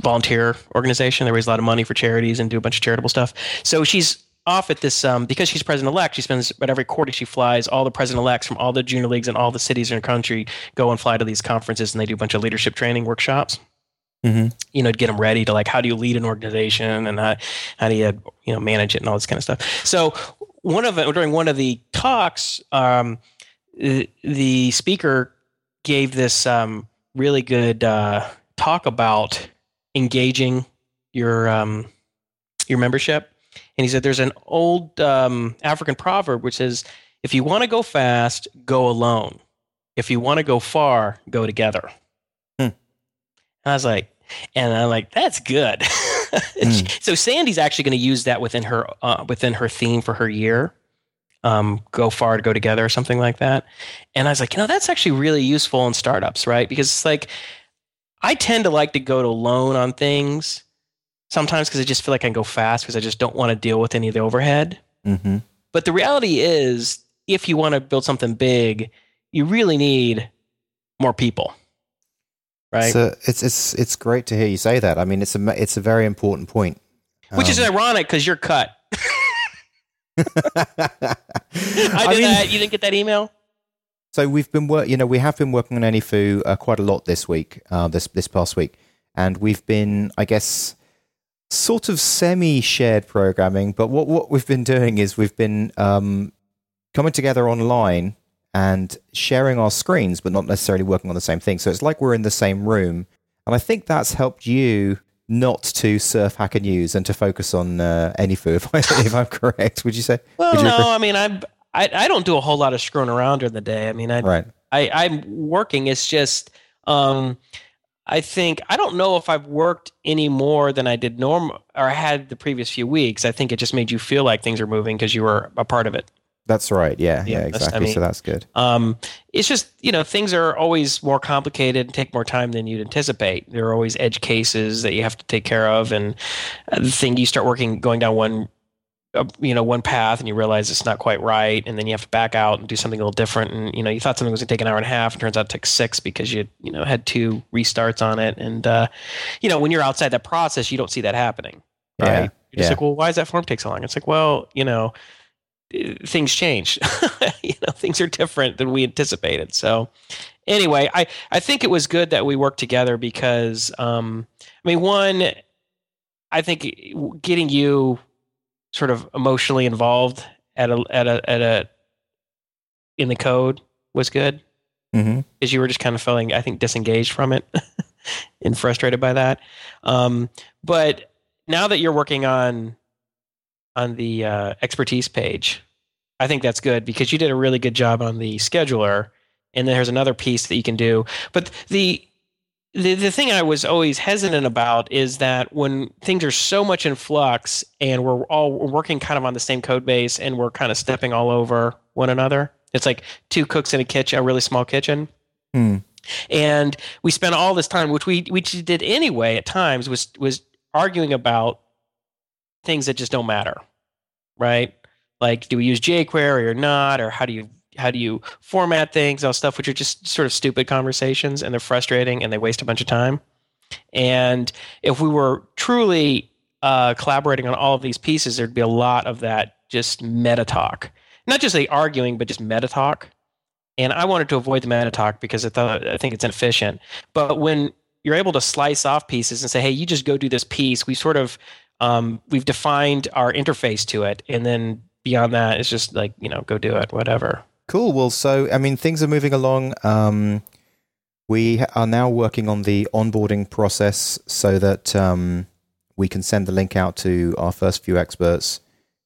volunteer organization. They raise a lot of money for charities and do a bunch of charitable stuff. So she's off at this um, because she's president elect. She spends about every quarter she flies all the president elects from all the junior leagues and all the cities in the country go and fly to these conferences, and they do a bunch of leadership training workshops Mhm. you know, to get them ready to like how do you lead an organization and how, how do you you know manage it and all this kind of stuff. So one of during one of the talks, um, the, the speaker gave this um, really good uh, talk about engaging your um, your membership, and he said there's an old um, African proverb which says if you want to go fast, go alone. If you want to go far, go together. And I was like, and I'm like, that's good. So Sandy's actually going to use that within her uh, within her theme for her year. Um, go far to go together or something like that. And I was like, you know, that's actually really useful in startups, right? Because it's like I tend to like to go to alone on things sometimes because I just feel like I can go fast because I just don't want to deal with any of the overhead. Mhm. But the reality is, if you want to build something big, you really need more people, right? So it's it's it's great to hear you say that. I mean, it's a it's a very important point. Which is Um, ironic because you're cut. I did I mean- that. You didn't get that email? So we've been work, you know, we have been working on AnyFu uh, quite a lot this week, uh, this this past week, and we've been, I guess, sort of semi-shared programming. But what what we've been doing is we've been um, coming together online and sharing our screens, but not necessarily working on the same thing. So it's like we're in the same room, and I think that's helped you not to surf Hacker News and to focus on uh, AnyFu. If, I, if I'm correct, would you say? Well, you no. agree? I mean, I'm, I I don't do a whole lot of screwing around during the day. I mean, I, Right. I I'm working. It's just, um, I think I don't know if I've worked any more than I did normal or had the previous few weeks. I think it just made you feel like things are moving because you were a part of it. That's right. Yeah. Yeah, Yeah. that's- I exactly. mean- so that's good. Um, it's just you know things are always more complicated and take more time than you'd anticipate. There are always edge cases that you have to take care of, and uh, the thing you start working going down one, you know, one path, and you realize it's not quite right, and then you have to back out and do something a little different. And you know, you thought something was going to take an hour and a half, and turns out it took six because you you know had two restarts on it, and uh, you know when you're outside that process, you don't see that happening, right? Yeah, You're just yeah. like, well, why does that form take so long? It's like, well, you know uh, things change. you know, things are different than we anticipated. So, anyway, I I think it was good that we worked together because, um, I mean, one, I think getting you sort of emotionally involved at a at a at a in the code was good hmm you were just kind of feeling, I think, disengaged from it and frustrated by that. Um, but now that you're working on on the uh, expertise page, I think that's good because you did a really good job on the scheduler, and then there's another piece that you can do. But the the, the thing I was always hesitant about is that when things are so much in flux and we're all working kind of on the same code base and we're kind of stepping all over one another, it's like two cooks in a kitchen, a really small kitchen. Hmm. And we spent all this time, which we which we did anyway at times, was was arguing about things that just don't matter, right? Like, do we use jQuery or not, or how do you how do you format things, all stuff, which are just sort of stupid conversations, and they're frustrating and they waste a bunch of time. And if we were truly uh, collaborating on all of these pieces, there'd be a lot of that just meta talk, not just like arguing, but just meta talk. and I wanted to avoid the meta talk because I thought I think it's inefficient. But when you're able to slice off pieces and say, "Hey, you just go do this piece," we sort of um, we've defined our interface to it, and then beyond that, it's just like you know, go do it, whatever. Cool. Well, so I mean, things are moving along. Um, we are now working on the onboarding process so that um, we can send the link out to our first few experts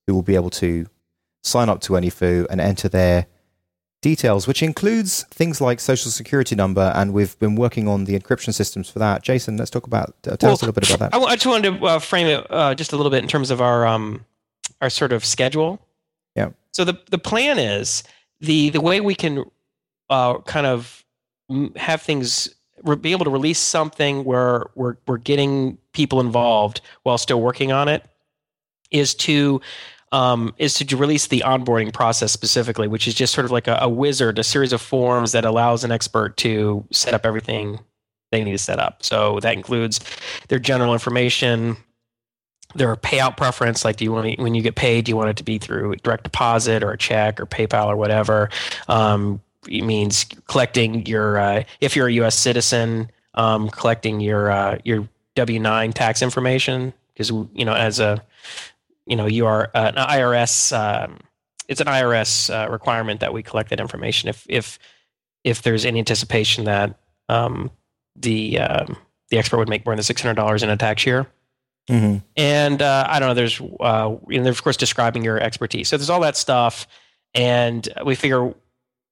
who will be able to sign up to AnyFu and enter their details, which includes things like social security number, and we've been working on the encryption systems for that. Jason, let's talk about uh, tell Well, us a little bit about that. I, I just wanted to uh, frame it uh, just a little bit in terms of our um, our sort of schedule. Yeah. So the the plan is the the way we can uh, kind of have things be able to release something where we're we're getting people involved while still working on it is to um, is to release the onboarding process specifically, which is just sort of like a, a wizard, a series of forms that allows an expert to set up everything they need to set up. So that includes their general information, their payout preference. Like, do you want to, when you get paid, do you want it to be through direct deposit or a check or PayPal or whatever? Um, it means collecting your, uh, if you're a U.S. citizen, um, collecting your uh, your W nine tax information because you know as a you know you are an IRS. Um, it's an IRS uh, requirement that we collect that information if if if there's any anticipation that um, the um, the expert would make more than six hundred dollars in a tax year. Hmm And uh, I don't know. There's uh, and of course describing your expertise. So there's all that stuff, and we figure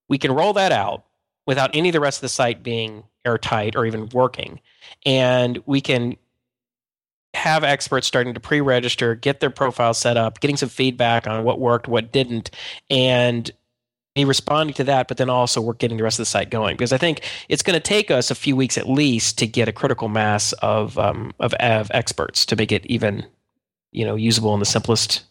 we can roll that out without any of the rest of the site being airtight or even working, and we can have experts starting to pre-register, get their profile set up, getting some feedback on what worked, what didn't, and be responding to that, but then also we're getting the rest of the site going because I think it's going to take us a few weeks at least to get a critical mass of um, of, of experts to make it even you know usable in the simplest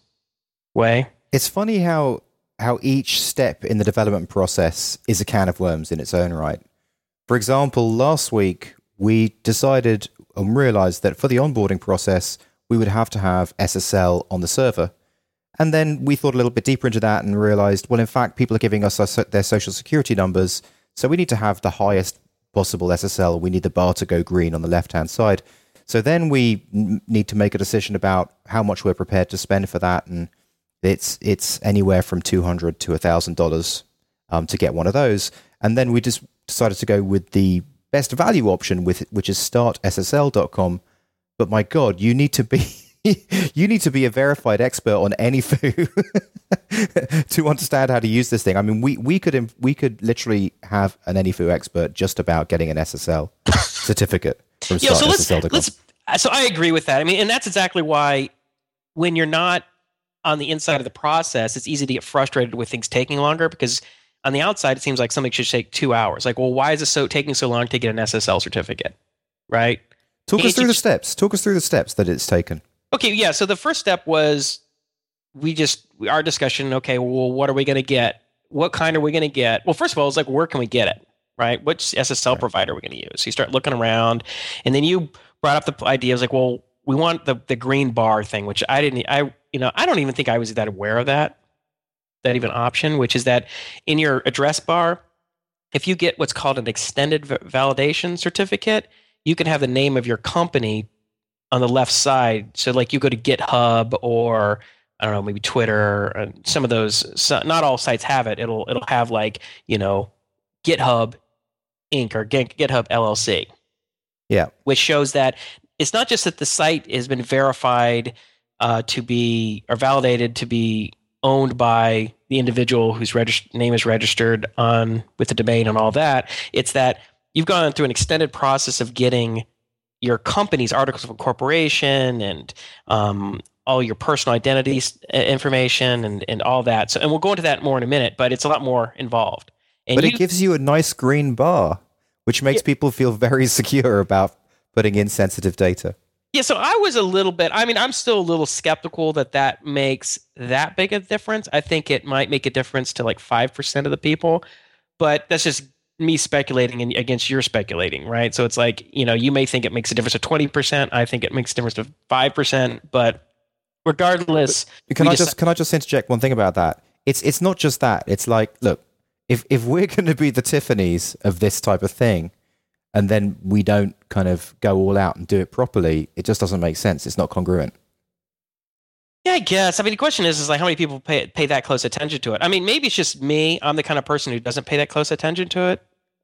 way. It's funny how how each step in the development process is a can of worms in its own right. For example, last week we decided and realized that for the onboarding process we would have to have SSL on the server. And then we thought a little bit deeper into that and realized, well, in fact, people are giving us their social security numbers, so we need to have the highest possible SSL. We need the bar to go green on the left hand side. So then we need to make a decision about how much we're prepared to spend for that, and it's it's anywhere from two hundred to thousand dollars um, to get one of those. And then we just decided to go with the best value option, with which is startssl.com. But my God, you need to be you need to be a verified expert on any AnyFu to understand how to use this thing. I mean, we we could we could literally have an AnyFu expert just about getting an SSL certificate from Yeah, so let's let's. So I agree with that. I mean, and that's exactly why when you're not on the inside of the process, it's easy to get frustrated with things taking longer because on the outside it seems like something should take two hours. Like, well, why is it so taking so long to get an SSL certificate? Right? Talk us Can't through you the steps. Talk us through the steps that it's taken. Okay, yeah. So the first step was we just our discussion. Okay, well, what are we going to get? What kind are we going to get? Well, first of all, it's like where can we get it? Right? Which SSL Right. provider are we going to use? So you start looking around, and then you brought up the idea. I was like, well, we want the the green bar thing, which I didn't. I you know I don't even think I was that aware of that that even option, which is that in your address bar, if you get what's called an extended v- validation certificate, you can have the name of your company on the left side. So like you go to GitHub or I don't know, maybe Twitter and some of those. So not all sites have it. It'll it'll have like you know GitHub Inc. or GitHub LLC. Yeah. which shows that it's not just that the site has been verified uh, to be or validated to be owned by the individual whose regist- name is registered on with the domain and all that. It's that you've gone through an extended process of getting your company's articles of incorporation and um, all your personal identity information and, and all that. So, and we'll go into that more in a minute, but it's a lot more involved. And but you, it gives you a nice green bar, which makes people feel very secure about putting in sensitive data. Yeah, so I was a little bit. I mean, I'm still a little skeptical that that makes that big a difference. I think it might make a difference to like five percent of the people, but that's just me speculating and against your speculating, right? So it's like you know, you may think it makes a difference of twenty percent. I think it makes a difference of five percent, but regardless, Can I just- just can I just interject one thing about that? It's it's not just that. It's like look, if if we're going to be the Tiffany's of this type of thing, and then we don't kind of go all out and do it properly, it just doesn't make sense. It's not congruent. Yeah, I guess. I mean, the question is, is like how many people pay pay that close attention to it? I mean, maybe it's just me. I'm the kind of person who doesn't pay that close attention to it,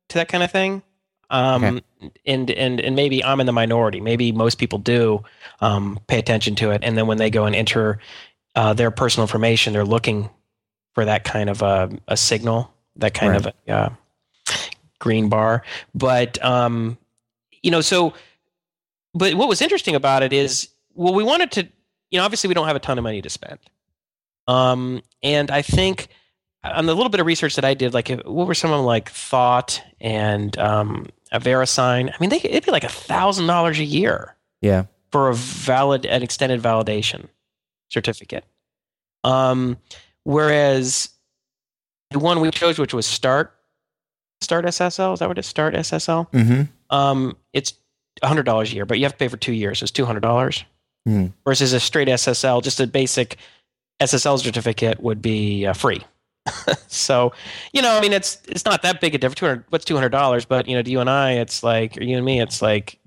to that kind of thing. Um, Okay. and and and maybe I'm in the minority. Maybe most people do um, pay attention to it, and then when they go and enter uh, their personal information, they're looking for that kind of a, a signal, that kind Right. of a uh, green bar. But um, you know, so but what was interesting about it is, well, we wanted to, you know, obviously we don't have a ton of money to spend. Um, and I think on the little bit of research that I did, like what were some of them like Thawte and um, a VeriSign? I mean, they, it'd be like a thousand dollars a year Yeah. for a valid, an extended validation certificate. Um, whereas the one we chose, which was Start, Start SSL, is that what it is? Start SSL? Mm-hmm. Um, it's hundred dollars a year, but you have to pay for two years. So it's two hundred dollars. Hmm. Versus a straight SSL, just a basic SSL certificate would be uh, free. so, you know, I mean, it's it's not that big a difference. Two hundred, what's two hundred dollars? But you know, to you and I, it's like, or you and me, it's like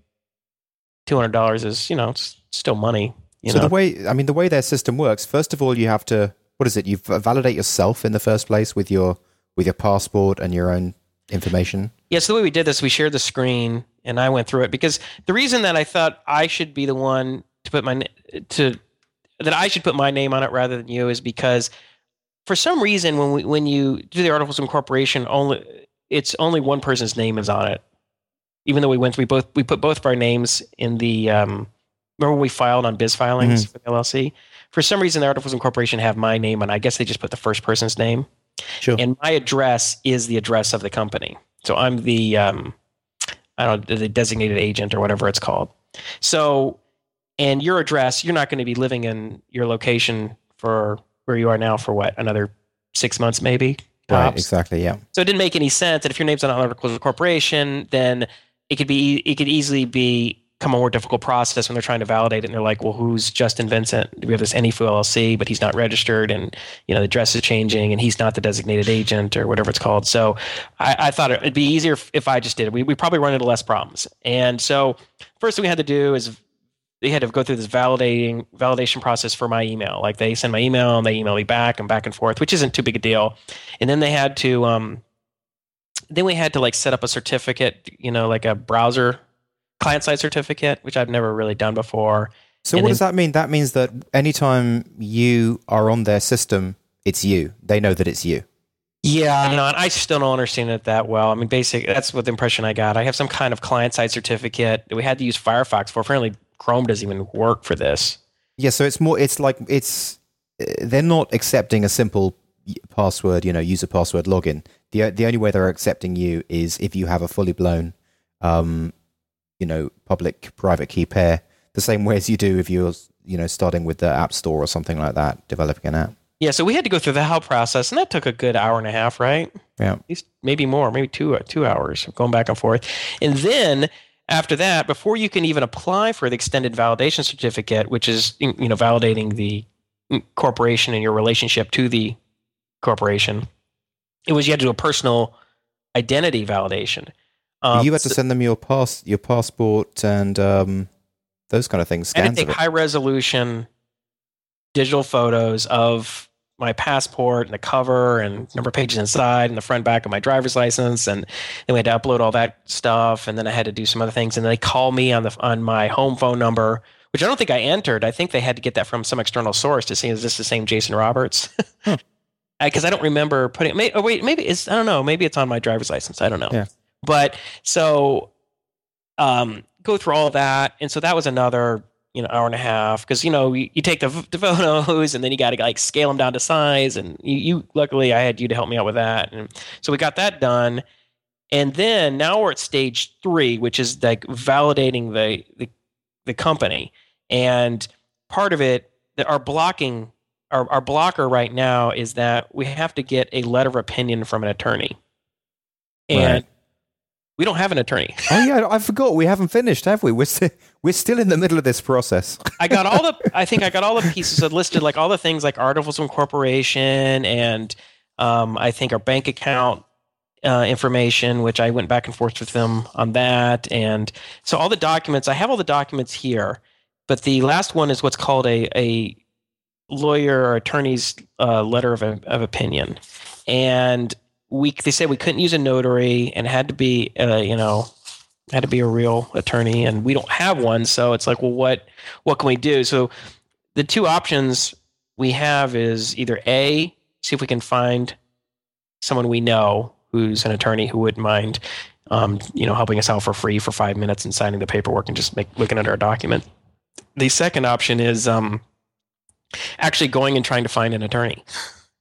two hundred dollars is you know, it's still money. You so know, the way I mean the way their system works, first of all, you have to what is it? You validate yourself in the first place with your with your passport and your own information. Yeah, so the way we did this, we shared the screen, and I went through it because the reason that I thought I should be the one to put my to that I should put my name on it rather than you is because for some reason when we when you do the articles of incorporation, only it's only one person's name is on it. Even though we went, we both we put both of our names in the um, remember when we filed on biz filings for the LLC. For some reason, the articles of incorporation have my name, and I guess they just put the first person's name Sure. and my address is the address of the company. So I'm the um, I don't know, the designated agent or whatever it's called. So, and your address, you're not going to be living in your location for where you are now for what another six months maybe. right. Exactly. Yeah. So it didn't make any sense. And if your name's on articles of corporation, then it could be it could easily be come a more difficult process when they're trying to validate it and they're like, well, who's Justin Vincent? We have this AnyFu LLC, but he's not registered and you know the address is changing and he's not the designated agent or whatever it's called. So I, I thought it'd be easier if, if I just did it. We we probably run into less problems. And so first thing we had to do is they had to go through this validating validation process for my email. Like they send my email and they email me back and back and forth, which isn't too big a deal. And then they had to um, then we had to like set up a certificate, you know, like a browser client side certificate, which I've never really done before. So And what then- does that mean? That means that anytime you are on their system, it's you. They know that it's you. Yeah, no, I still don't understand it that well. I mean, basically, that's what the impression I got. I have some kind of client side certificate that we had to use Firefox for. Apparently, Chrome doesn't even work for this. Yeah. So it's more. It's like it's. uh, They're not accepting a simple password. You know, user password login. the The only way they're accepting you is if you have a fully blown, um, you know, public private key pair. The same way as you do if you're, you know, starting with the App Store or something like that, developing an app. Yeah, so we had to go through the whole process, and that took a good hour and a half, right? Yeah. At least maybe more, maybe two two hours going back and forth. And then after that, before you can even apply for the extended validation certificate, which is you know validating the corporation and your relationship to the corporation, it was you had to do a personal identity validation. Um, you had to so- send them your pass, your passport, and um, those kind of things. I had Scans to take high resolution digital photos of my passport and the cover and number of pages inside and the front back of my driver's license. And then we had to upload all that stuff. And then I had to do some other things. And they call me on the on my home phone number which I don't think I entered. I think they had to get that from some external source to see is this the same Jason Roberts? Because I don't remember putting may, oh wait maybe it's I don't know. Maybe it's on my driver's license. I don't know. Yeah. but so um go through all that. And so that was another you know hour and a half because you know you, you take the, the photos and then you got to like scale them down to size and you, you luckily i had you to help me out with that. And so we got that done. And then now we're at stage three which is like validating the the, the company. And part of it that our blocking our, our blocker right now is that we have to get a letter of opinion from an attorney. And Right. We don't have an attorney Oh yeah, I forgot. We haven't finished, have we? We're still we're still in the middle of this process. I got all the I think I got all the pieces that listed like all the things like articles of incorporation and um, I think our bank account uh, information, which I went back and forth with them on that. And so all the documents, I have all the documents here, but the last one is what's called a, a lawyer or attorney's uh, letter of, of opinion. And we, they said we couldn't use a notary and had to be, uh, you know, had to be a real attorney and we don't have one. So it's like, well, what, what can we do? So the two options we have is either A, see if we can find someone we know who's an attorney who wouldn't mind, um, you know, helping us out for free for five minutes and signing the paperwork and just make, looking at our document. The second option is um, actually going and trying to find an attorney.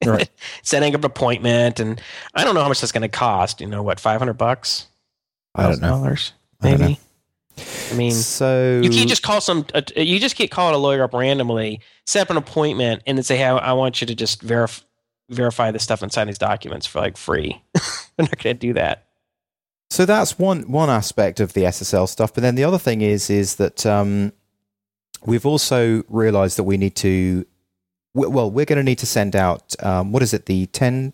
Right. Setting up an appointment, and I don't know how much that's going to cost. You know what, five hundred bucks? I don't know. Dollars, I know. maybe. I mean, so you can't just call some. Uh, you just can't call a lawyer up randomly, set up an appointment, and then say, "Hey, I want you to just verify verify the stuff inside these documents for like free." They're not going to do that. So that's one one aspect of the SSL stuff. But then the other thing is is that um, we've also realised that we need to. Well, we're going to need to send out um, what is it? The ten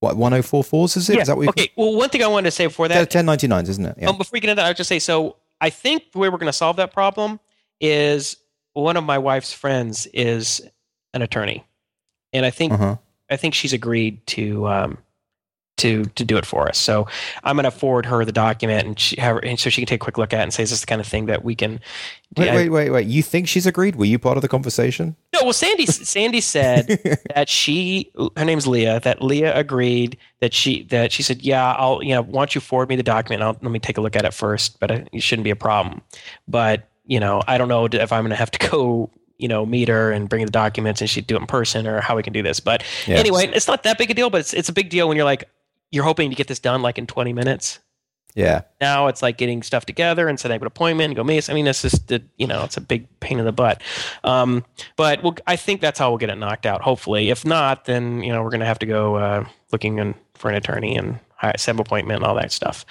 what one oh four fours is it? yeah. Is that what okay. Well, one thing I wanted to say before that, ten ninety nines, isn't it? Yeah. Um, before we get into that, I'll just say so. I think the way we're going to solve that problem is one of my wife's friends is an attorney, and I think uh-huh. I think she's agreed to um, to to do it for us. So I'm going to forward her the document, and she have her, and so she can take a quick look at it and say, "Is this the kind of thing that we can?" Wait, I- wait, wait, wait. You think she's agreed? Were you part of the conversation? No, well, Sandy Sandy said that she her name's Leah that Leah agreed that she that she said yeah I'll you know why don't you forward me the document I'll, let me take a look at it first but it shouldn't be a problem but you know I don't know if I'm going to have to go you know meet her and bring the documents and she'd do it in person or how we can do this but Yeah. anyway it's not that big a deal but it's it's a big deal when you're like you're hoping to get this done like in 20 minutes Yeah. now it's like getting stuff together and setting up an appointment and go meet. I mean, it's just the, you know, it's a big pain in the butt. Um, but we'll, I think that's how we'll get it knocked out. Hopefully, if not, then you know we're going to have to go uh, looking in, for an attorney and hire, set up an appointment and all that stuff.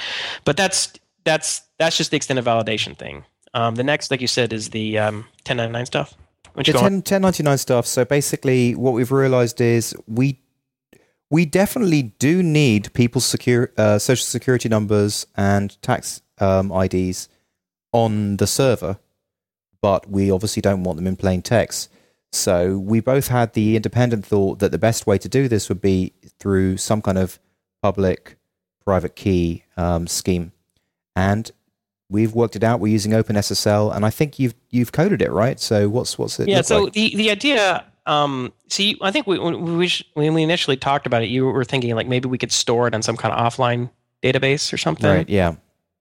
But that's that's that's just the extended validation thing. Um, the next, like you said, is the um, 1099 stuff. Which The 10, 1099 stuff. So basically, what we've realized is we we definitely do need people's secure uh, social security numbers and tax um, IDs on the server, but we obviously don't want them in plain text. So we both had the independent thought that the best way to do this would be through some kind of public private key um, scheme, and we've worked it out. We're using OpenSSL, and I think you've you've coded it right. So what's what's it? yeah so like? the the idea um see i think we, when we when we initially talked about it you were thinking like maybe we could store it on some kind of offline database or something. Right, yeah,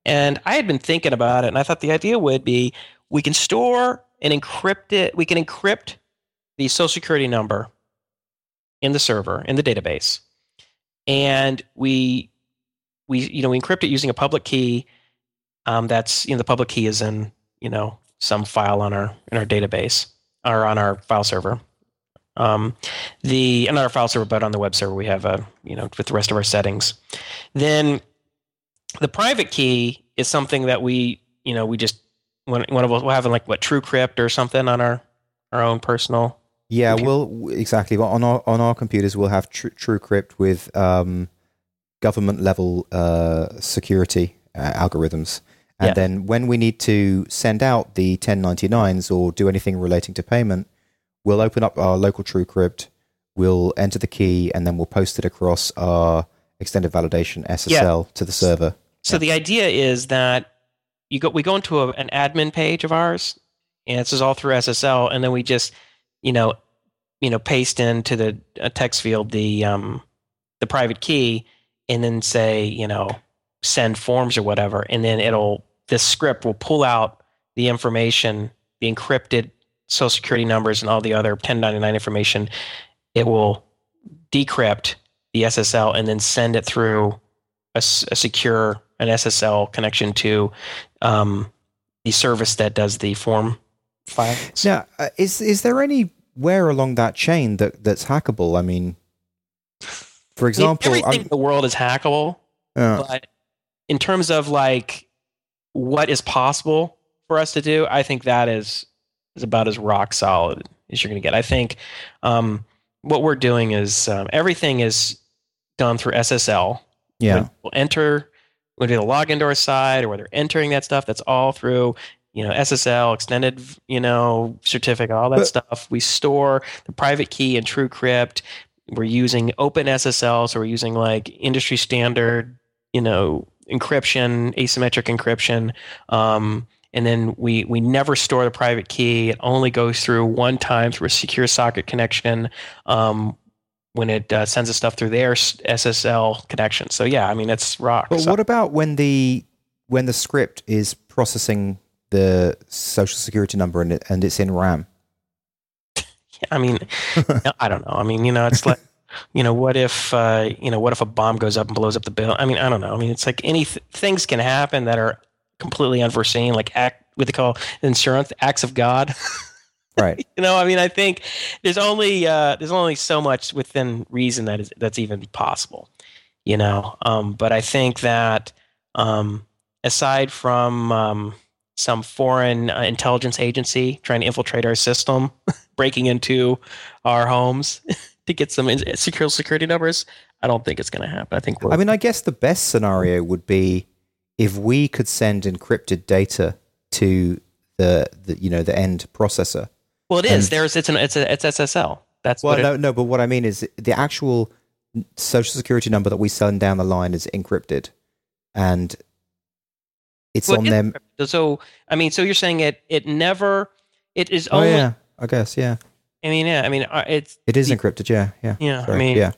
and i had been thinking about it and i thought the idea would be we can store and encrypt it we can encrypt the social security number in the server in the database. And we we you know we encrypt it using a public key um, that's you know the public key is in you know some file on our in our database or on our file server um, the not our file server but on the web server we have a you know with the rest of our settings then the private key is something that we you know we just one, one of us will have like what TrueCrypt or something on our our own personal yeah. Computer. Well, exactly. Well, on our on our computers, we'll have tr- TrueCrypt with um, government level uh, security uh, algorithms, and Yeah. then when we need to send out the 1099s or do anything relating to payment, we'll open up our local TrueCrypt. We'll enter the key, and then we'll post it across our extended validation SSL to the server. So Yeah. the idea is that you go we go into a, an admin page of ours, and this is all through SSL, and then we just you know you know paste into the uh, text field the um, the private key, and then say you know send forms or whatever, and then it'll this script will pull out the information, the encrypted social security numbers and all the other 1099 information. It will decrypt the SSL and then send it through a secure an SSL connection to um, the service that does the form files. Now, uh, is is there anywhere along that chain that that's hackable? I mean, for I mean, example, everything I'm- in the world is hackable, uh, but in terms of like what is possible for us to do, I think that is is about as rock solid as you're going to get. I think um, what we're doing is um, everything is done through SSL Yeah. when people enter, when they log into our site or whether entering that stuff, that's all through, you know, SSL, extended, you know, certificate, all that But- stuff. We store the private key in TrueCrypt. We're using open SSL, so we're using like industry standard, you know, encryption, asymmetric encryption. Um, and then we we never store the private key. It only goes through one time through a secure socket connection. Um, when it uh, sends the stuff through their SSL connection. So yeah, I mean it's rock. But So- what about when the when the script is processing the social security number and it, and it's in RAM? I mean, I don't know. I mean, you know, it's like, you know, what if, uh, you know, what if a bomb goes up and blows up the bill? I mean, I don't know. I mean, it's like any th- things can happen that are completely unforeseen, like act what they call insurance acts of God. Right. you know, I mean, I think there's only uh, there's only so much within reason that is that's even possible. You know, um, but I think that um, aside from um, some foreign uh, intelligence agency trying to infiltrate our system, breaking into our homes to get some in- secure security numbers, I don't think it's going to happen. I think we're I mean, I guess the best scenario would be if we could send encrypted data to the, the you know the end processor. well, it is. There's it's an it's a it's SSL. That's Well, what it, no, no, but what I mean is the actual social security number that we send down the line is encrypted, and it's well, on it them. So I mean, so you're saying it it never it is Only, Oh yeah, I guess yeah, I mean, yeah. I mean, uh, it's it is The- encrypted. Yeah, yeah. yeah. I mean, yeah.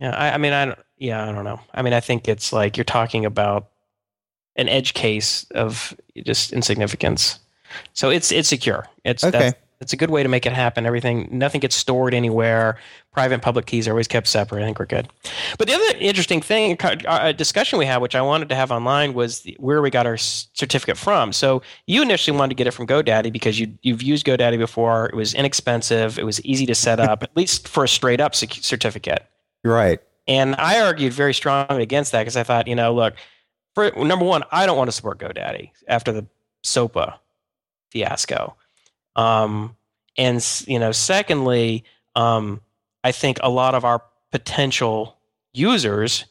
Yeah, I, I mean, I don't, yeah, I don't know. I mean, I think it's like you're talking about an edge case of just insignificance. So it's it's secure. It's Okay. that's, it's a good way to make it happen. Everything, nothing gets stored anywhere. Private and public keys are always kept separate. I think we're good. But the other interesting thing, a discussion we had, which I wanted to have online, was the, where we got our certificate from. So you initially wanted to get it from GoDaddy because you you've used GoDaddy before. It was inexpensive. It was easy to set up, at least for a straight up certificate. Right. And I argued very strongly against that because I thought, you know, look, for number one, I don't want to support GoDaddy after the SOPA fiasco. Um, and you know, secondly, um, I think a lot of our potential users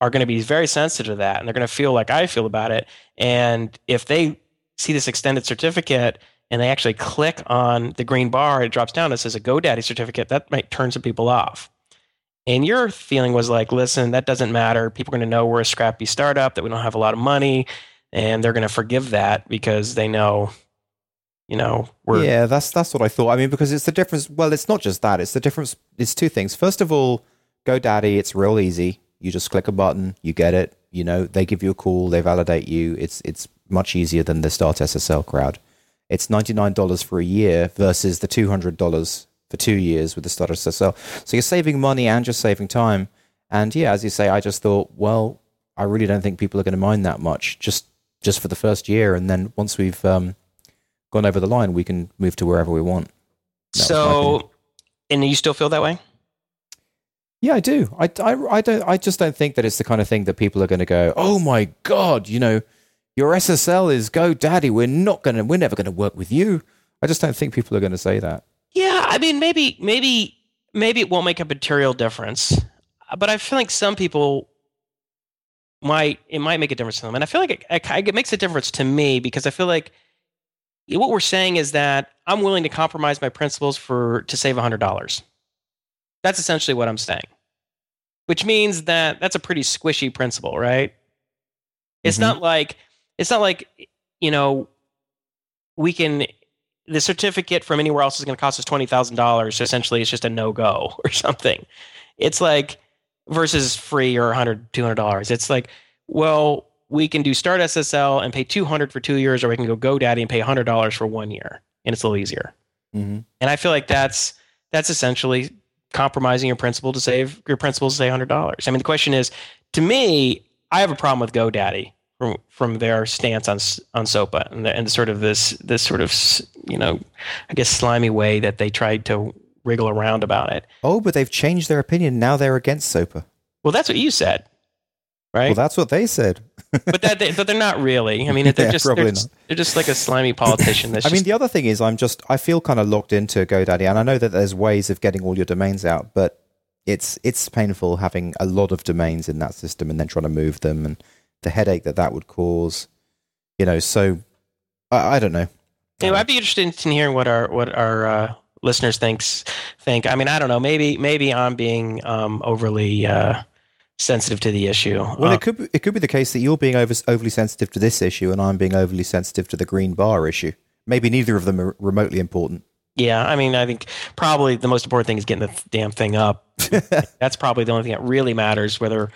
are going to be very sensitive to that, and they're going to feel like I feel about it. And if they see this extended certificate and they actually click on the green bar, it drops down. It says a GoDaddy certificate. That might turn some people off. And your feeling was like, listen, that doesn't matter. People are going to know we're a scrappy startup, that we don't have a lot of money, and they're going to forgive that because they know, you know, we're. yeah, that's that's what I thought. I mean, because it's the difference. Well, it's not just that. It's the difference. It's two things. First of all, GoDaddy, it's real easy. You just click a button, you get it. You know, they give you a call, they validate you. It's it's much easier than the Start SSL crowd. It's ninety nine dollars for a year versus the two hundred dollars for two years with the Start SSL. So you're saving money and you're saving time. And yeah, as you say, I just thought, well, I really don't think people are going to mind that much just just for the first year, and then once we've um, gone over the line, we can move to wherever we want. That was my opinion. so, and you still feel that way? Yeah, I do. I, I, I don't. I just don't think that it's the kind of thing that people are going to go. Oh my god, you know, your SSL is GoDaddy. We're not going to. We're never going to work with you. I just don't think people are going to say that. Yeah, I mean, maybe, maybe, maybe it won't make a material difference, but I feel like some people might. It might make a difference to them, and I feel like it, it, makes a difference to me because I feel like what we're saying is that I'm willing to compromise my principles for to save hundred dollars. That's essentially what I'm saying, which means that that's a pretty squishy principle, right? It's Mhm. not like it's not like you know we can the certificate from anywhere else is going to cost us twenty thousand dollars. So essentially, it's just a no go or something. It's like versus free or 100 200 dollars. It's like, well, we can do Start SSL and pay two hundred for two years, or we can go GoDaddy and pay hundred dollars for one year, and it's a little easier. Mm-hmm. And I feel like that's that's essentially compromising your principle to save your principles to save hundred dollars. I mean, the question is, to me, I have a problem with GoDaddy from from their stance on on SOPA and, the, and sort of this this sort of you know, I guess slimy way that they tried to wriggle around about it. Oh, but they've changed their opinion. Now they're against SOPA. Well, that's what you said, right? Well, that's what they said. but that they, but they're not really. I mean, they're Yeah, just probably they're just, they're just like a slimy politician. That's I mean, just, the other thing is, I'm just I feel kind of locked into GoDaddy, and I know that there's ways of getting all your domains out, but it's it's painful having a lot of domains in that system and then trying to move them and the headache that that would cause. You know, so I, I don't know. Anyway, I'd be interested in hearing what our what our uh, listeners thinks think. I mean, I don't know. Maybe maybe I'm being um, overly uh, sensitive to the issue. Well, Uh, it could be, it could be the case that you're being over, overly sensitive to this issue and I'm being overly sensitive to the green bar issue. Maybe neither of them are remotely important. yeah, I mean, I think probably the most important thing is getting the th- damn thing up. That's probably the only thing that really matters, whether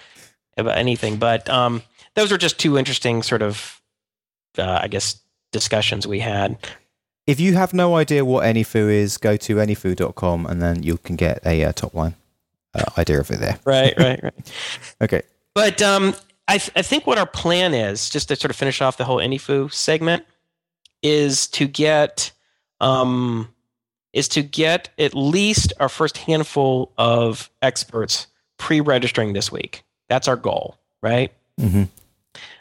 about anything. But um, those are just two interesting sort of, uh, I guess, discussions we had. If you have no idea what AnyFu is, go to anyfu.com and then you can get a uh, top line uh, idea of it there. Right, right, right. Okay. But um, I, th- I think what our plan is, just to sort of finish off the whole AnyFu segment, is to get um, is to get at least our first handful of experts pre-registering this week. That's our goal, right? hmm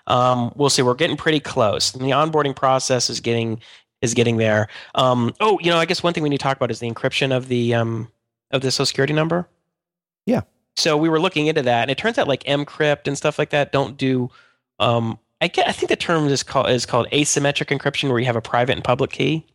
Um, we'll see. We're getting pretty close. And the onboarding process is getting is getting there. Um, oh, you know, I guess one thing we need to talk about is the encryption of the um, of the social security number. Yeah. So we were looking into that, and it turns out like mcrypt and stuff like that don't do. Um, I get. I think the term is called is called asymmetric encryption, where you have a private and public key.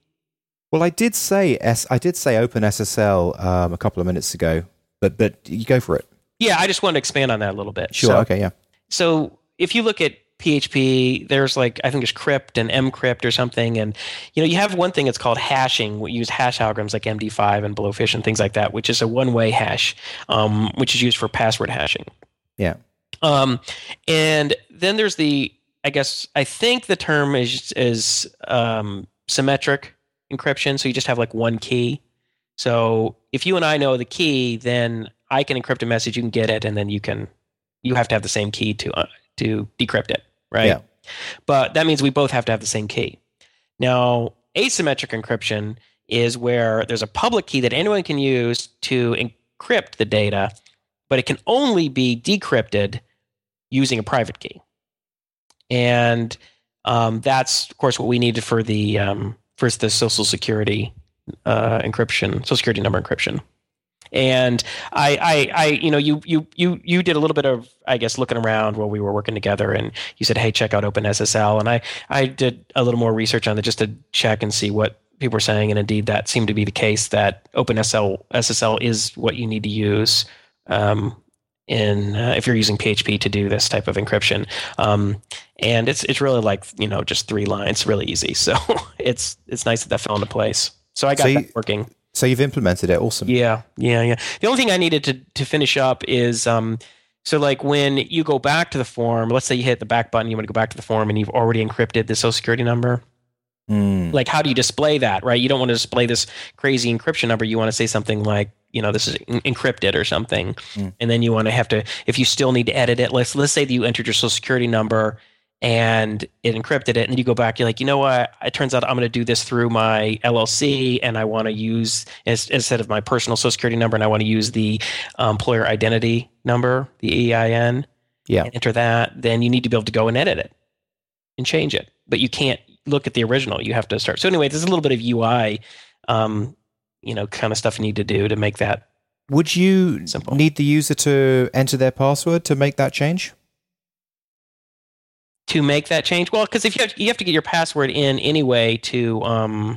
Well, I did say S. I did say OpenSSL um, a couple of minutes ago, but but you go for it. Yeah, I just wanted to expand on that a little bit. Sure. So- okay. Yeah. so if you look at PHP, there's like I think there's crypt and mcrypt or something, and you know you have one thing that's called hashing. We use hash algorithms like MD5 and Blowfish and things like that, which is a one-way hash, um, which is used for password hashing. Yeah. Um, and then there's the I guess I think the term is is um, symmetric encryption. So you just have like one key. So if you and I know the key, then I can encrypt a message. You can get it, and then you can you have to have the same key to uh, to decrypt it, right? Yeah. But that means we both have to have the same key. Now, asymmetric encryption is where there's a public key that anyone can use to encrypt the data, but it can only be decrypted using a private key. And um, that's, of course, what we needed for the um, for the Social Security uh, encryption, Social Security number encryption. And I, I, I, you know, you, you, you, you did a little bit of, I guess, looking around while we were working together, and you said, "Hey, check out OpenSSL." And I, I did a little more research on it just to check and see what people were saying, and indeed, that seemed to be the case. That OpenSSL SSL is what you need to use um, in uh, if you're using PHP to do this type of encryption. Um, and it's it's really like you know just three lines, really easy. So it's it's nice that that fell into place. So I got So you- that working. So you've implemented it. Awesome. Yeah, yeah, yeah. The only thing I needed to to finish up is um so like when you go back to the form, let's say you hit the back button, you want to go back to the form and you've already encrypted the social security number. Mm. Like how do you display that, right? You don't want to display this crazy encryption number. You want to say something like, you know, this is en- encrypted or something. Mm. And then you want to have to if you still need to edit it, let's let's say that you entered your social security number and it encrypted it and then you go back you're like you know what it turns out i'm going to do this through my llc and i want to use instead of my personal social security number and i want to use the um, employer identity number the ein Yeah. and enter that then you need to be able to go and edit it and change it but you can't look at the original you have to start so anyway there's a little bit of ui um, you know kind of stuff you need to do to make that Would you Simple. need the user to enter their password to make that change? To make that change well because if you have, you have to get your password in anyway to um,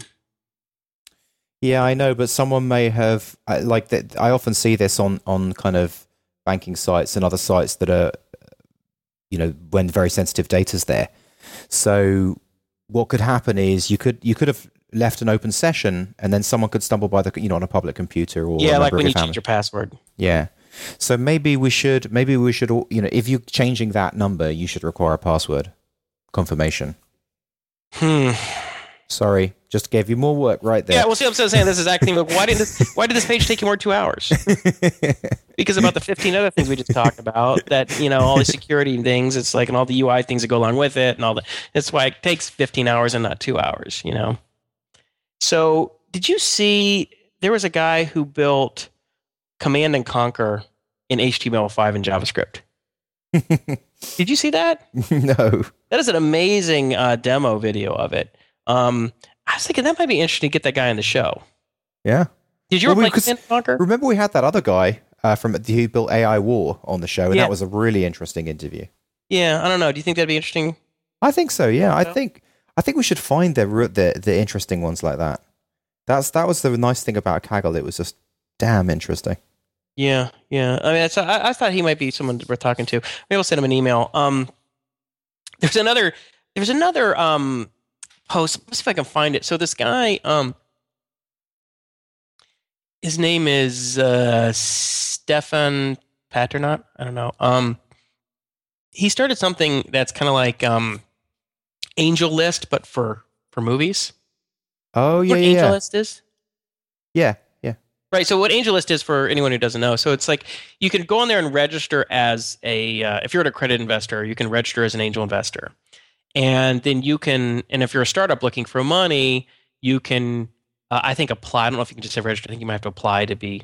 Yeah, I know, but someone may have like that. I often see this on on kind of banking sites and other sites that are, you know, when very sensitive data's there. So what could happen is you could you could have left an open session and then someone could stumble by the you know on a public computer or yeah like when you family. change your password Yeah. So maybe we should maybe we should all you know if you're changing that number, you should require a password confirmation. hmm Sorry, just gave you more work right there. Yeah, well, see, I'm still saying this is acting. Like, why did this? Why did this page take you more two hours? Because about the 15 other things we just talked about, that you know, all the security things, it's like, and all the UI things that go along with it, and all that. That's why it takes 15 hours and not two hours. You know. So, did you see? There was a guy who built Command and Conquer in HTML5 and JavaScript. Did you see that? no. That is an amazing uh, demo video of it. Um, I was thinking that might be interesting to get that guy on the show. Yeah. Did you Well, ever we- Command and Conquer? Remember we had that other guy uh, from who built AI War on the show, and Yeah. that was a really interesting interview. Yeah, I don't know. Do you think that'd be interesting? I think so. Yeah, I Yeah. think I think we should find the the the interesting ones like that. That's that was the nice thing about Kaggle. It was just damn interesting. Yeah, yeah. I mean, that's, I, I thought he might be someone worth talking to. Maybe I'll send him an email. Um, there's another. There's another um post. Let's see if I can find it. So this guy, um, his name is uh, Stephan Paternot. I don't know. Um, he started something that's kind of like um, Angel List, but for for movies. Oh yeah, what yeah, Angel yeah, List is? yeah. Right. So what AngelList is for anyone who doesn't know, so it's like you can go on there and register as a uh, if you're an accredited investor, you can register as an angel investor, and then you can and if you're a startup looking for money, you can uh, I think apply. I don't know if you can just say register. I think you might have to apply to be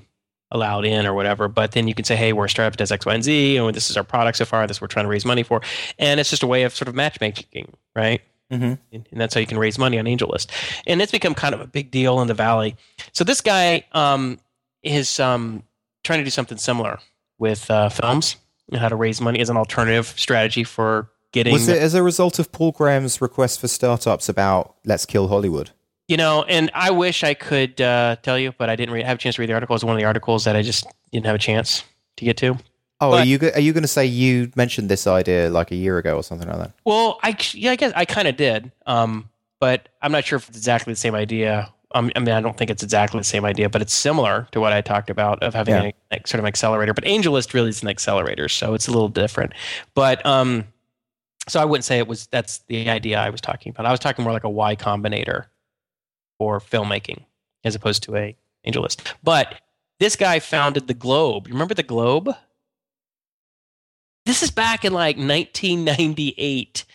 allowed in or whatever. But then you can say, hey, we're a startup that does X, Y, and Z, and this is our product so far. This we're trying to raise money for, and it's just a way of sort of matchmaking, right? Mhm. and, and that's how you can raise money on AngelList. And it's become kind of a big deal in the valley. So this guy um, is um, trying to do something similar with uh, films and how to raise money as an alternative strategy for getting. Was it as a result of Paul Graham's request for startups about let's kill Hollywood? You know, and I wish I could uh, tell you, but I didn't read, have a chance to read the article. It was one of the articles that I just didn't have a chance to get to. Oh, are you are you going to say you mentioned this idea like a year ago or something like that? Well, I yeah, I guess I kind of did, um, but I'm not sure if it's exactly the same idea. Um, I mean, I don't think it's exactly the same idea, but it's similar to what I talked about of having Yeah. a, a sort of an accelerator. But AngelList really is an accelerator, so it's a little different. But um, so I wouldn't say it was that's the idea I was talking about. I was talking more like a Y Combinator for filmmaking as opposed to a AngelList. But this guy founded the Globe. You remember the Globe? This is back in like 1998.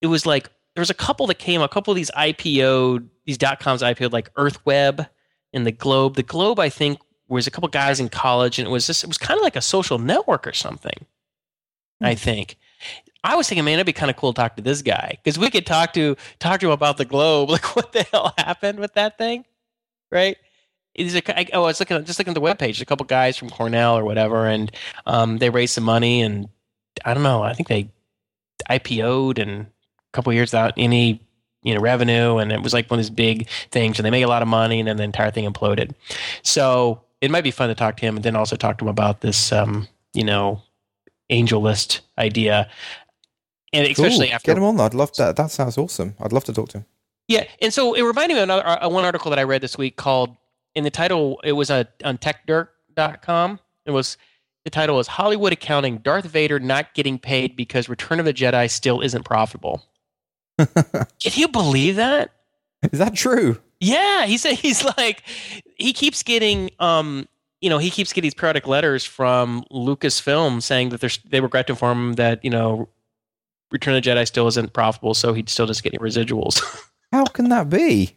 It was like there was a couple that came, a couple of these IPO, these dot coms IPO, like EarthWeb and the Globe. The Globe, I think, was a couple guys in college, and it was just it was kind of like a social network or something. I hmm. think. I was thinking, man, it'd be kind of cool to talk to this guy because we could talk to talk to him about the globe. Like, what the hell happened with that thing, right? Is it, I, oh, I was looking at, just looking at the webpage. A couple guys from Cornell or whatever, and um, they raised some money, and I don't know. I think they IPO'd and a couple years without any you know revenue, and it was like one of these big things, and they make a lot of money, and then the entire thing imploded. So it might be fun to talk to him, and then also talk to him about this, um, you know, angel list idea, and especially after get him on. I'd love that. That sounds awesome. I'd love to talk to him. yeah, and so it reminded me of another uh, one article that I read this week called in the title it was a on techdirt.com. It was the title was Hollywood accounting Darth Vader not getting paid because Return of the Jedi still isn't profitable. Can you believe that? Is that true? Yeah, he said he's like he keeps getting um you know he keeps getting these periodic letters from Lucasfilm saying that they regret to inform him that you know Return of the Jedi still isn't profitable, so he still doesn't get any residuals. How can that be?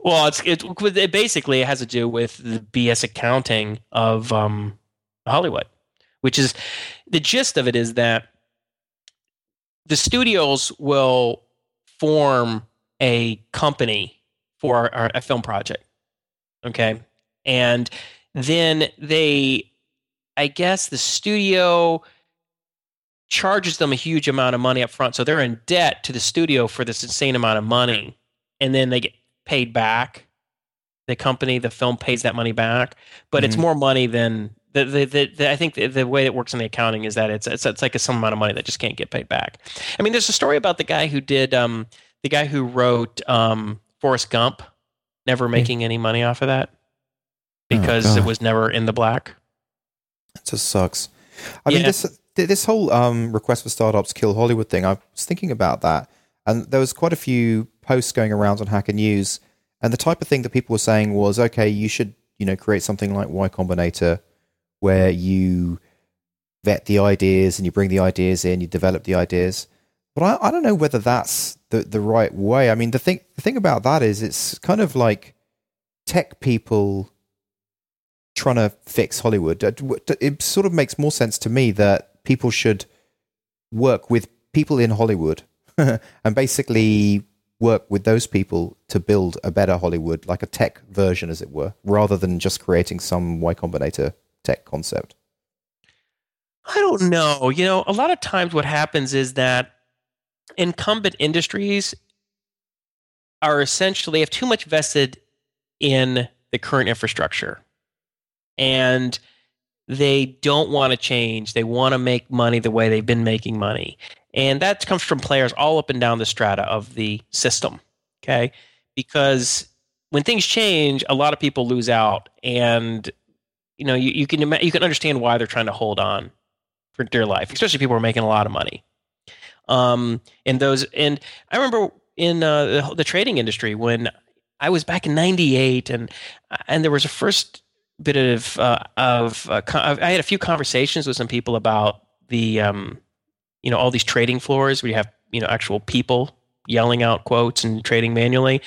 Well, it's it, it basically has to do with the BS accounting of um, Hollywood, which is the gist of it is that the studios will form a company for a, a film project, okay, and then they, I guess, the studio charges them a huge amount of money up front, so they're in debt to the studio for this insane amount of money, and then they get paid back. The company, the film pays that money back, but it's Mhm. more money than the, the, the, the I think the, the way it works in the accounting is that it's, it's it's like a some amount of money that just can't get paid back. I mean, there's a story about the guy who did um the guy who wrote um Forrest Gump, never making any money off of that Oh, because it was never in the black. It just sucks. I mean, this this whole um, request for startups kill Hollywood thing. I was thinking about that, and there was quite a few posts going around on Hacker News, and the type of thing that people were saying was, okay, you should you know create something like Y Combinator, where you vet the ideas and you bring the ideas in, you develop the ideas. But I, I don't know whether that's the the right way. I mean, the thing the thing about that is it's kind of like tech people trying to fix Hollywood. It sort of makes more sense to me that people should work with people in Hollywood and basically work with those people to build a better Hollywood, like a tech version, as it were, rather than just creating some Y Combinator tech concept? I don't know. You know, a lot of times what happens is that incumbent industries are essentially have too much vested in the current infrastructure. And they don't want to change. They want to make money the way they've been making money. And that comes from players all up and down the strata of the system. Okay. Because when things change, a lot of people lose out. And you know, you, you can you can understand why they're trying to hold on for dear life, especially people who are making a lot of money. Um, and those, and I remember in uh, the, the trading industry when I was back in '98, and and there was a first bit of uh, of uh, I had a few conversations with some people about the um, you know all these trading floors where you have you know actual people yelling out quotes and trading manually.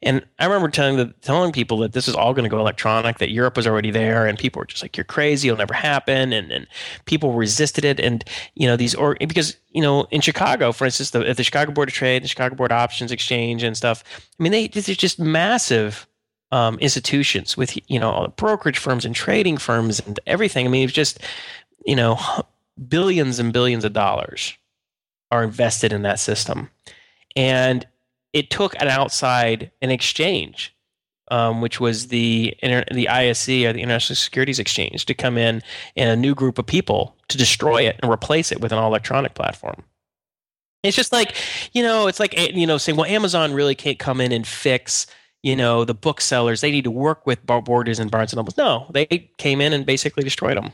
And I remember telling the, telling people that this is all going to go electronic, that Europe was already there, and people were just like, "You're crazy! It'll never happen." And and people resisted it, and you know these or because you know in Chicago, for instance, the the Chicago Board of Trade, the Chicago Board Options Exchange, and stuff. I mean, they these are just massive um, institutions with you know all the brokerage firms and trading firms and everything. I mean, it's just you know billions and billions of dollars are invested in that system and it took an outside an exchange, um, which was the the ISE or the International Securities Exchange, to come in and a new group of people to destroy it and replace it with an all electronic platform. It's just like you know, it's like you know, saying, well, Amazon really can't come in and fix you know the booksellers. They need to work with Borders and Barnes and Noble. No, they came in and basically destroyed them.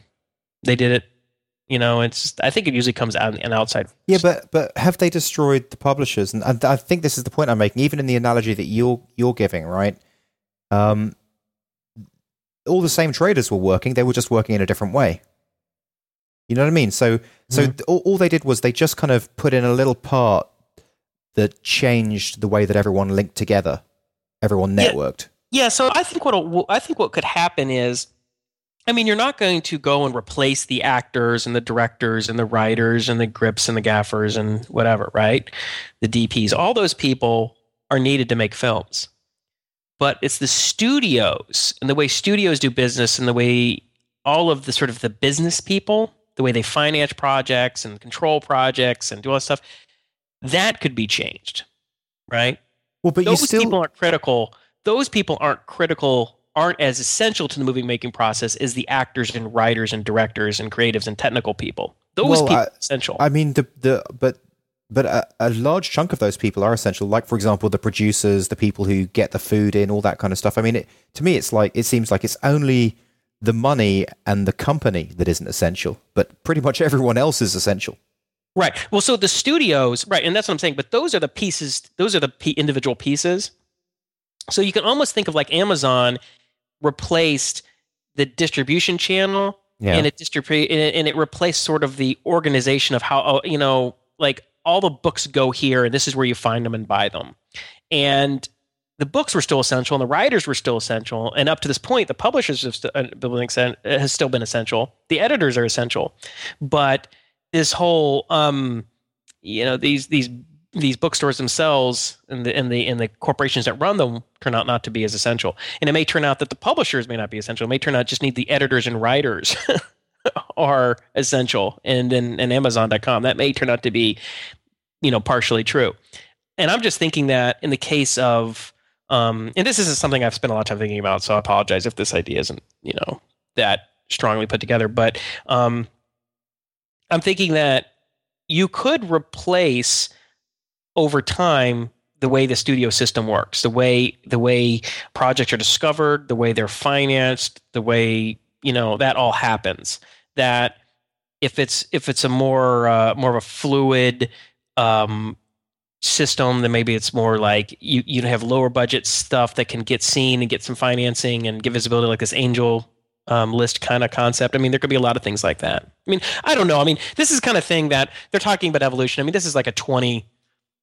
They did it you know, it's I think it usually comes out an outside. Yeah, but but have they destroyed the publishers? And I, I think this is the point I'm making. Even in the analogy that you're you're giving, right? Um, all the same traders were working; they were just working in a different way. You know what I mean? So so mm-hmm. all, all they did was they just kind of put in a little part that changed the way that everyone linked together, everyone networked. Yeah, yeah so I think what I think what could happen is I mean, you're not going to go and replace the actors and the directors and the writers and the grips and the gaffers and whatever, right? The DPs. All those people are needed to make films. But it's the studios and the way studios do business and the way all of the sort of the business people, the way they finance projects and control projects and do all that stuff, that could be changed, right? Well, but those still... people aren't critical. Those people aren't critical aren't as essential to the movie making process as the actors and writers and directors and creatives and technical people. Those well, people I, are essential. I mean, the the but but a, a, large chunk of those people are essential. Like for example, the producers, the people who get the food in, all that kind of stuff. I mean, it, to me, it's like it seems like it's only the money and the company that isn't essential, but pretty much everyone else is essential. Right. Well, so the studios, right, and that's what I'm saying. But those are the pieces. Those are the p- individual pieces. So you can almost think of like Amazon replaced the distribution channel yeah. and it distribute and it replaced sort of the organization of how oh, you know like all the books go here and this is where you find them and buy them. And the books were still essential and the writers were still essential. And up to this point the publishers have st- uh, has still been essential. The editors are essential. But this whole um you know these these these bookstores themselves and the and the and the corporations that run them turn out not to be as essential. And it may turn out that the publishers may not be essential. It may turn out just need the editors and writers are essential. And then and Amazon.com that may turn out to be, you know, partially true. And I'm just thinking that in the case of um, and this isn't something I've spent a lot of time thinking about, so I apologize if this idea isn't, you know, that strongly put together. But um, I'm thinking that you could replace over time the way the studio system works, the way the way projects are discovered, the way they're financed, the way you know that all happens. That if it's if it's a more uh, more of a fluid um, system, then maybe it's more like you you have lower budget stuff that can get seen and get some financing and give visibility, like this angel um, list kind of concept. I mean, there could be a lot of things like that. I mean, I don't know. I mean, this is kind of thing that they're talking about evolution. I mean, this is like a 20,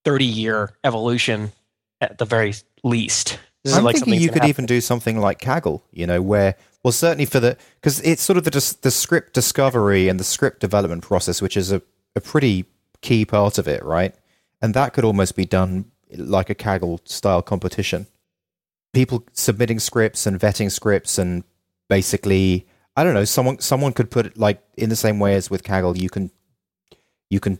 30 year evolution at the very least. This I'm like thinking you could happen. even do something like Kaggle, you know, where well, certainly for the because it's sort of the the script discovery and the script development process, which is a, a pretty key part of it, right? And that could almost be done like a Kaggle style competition. People submitting scripts and vetting scripts and basically I don't know. Someone someone could put it like in the same way as with Kaggle. You can you can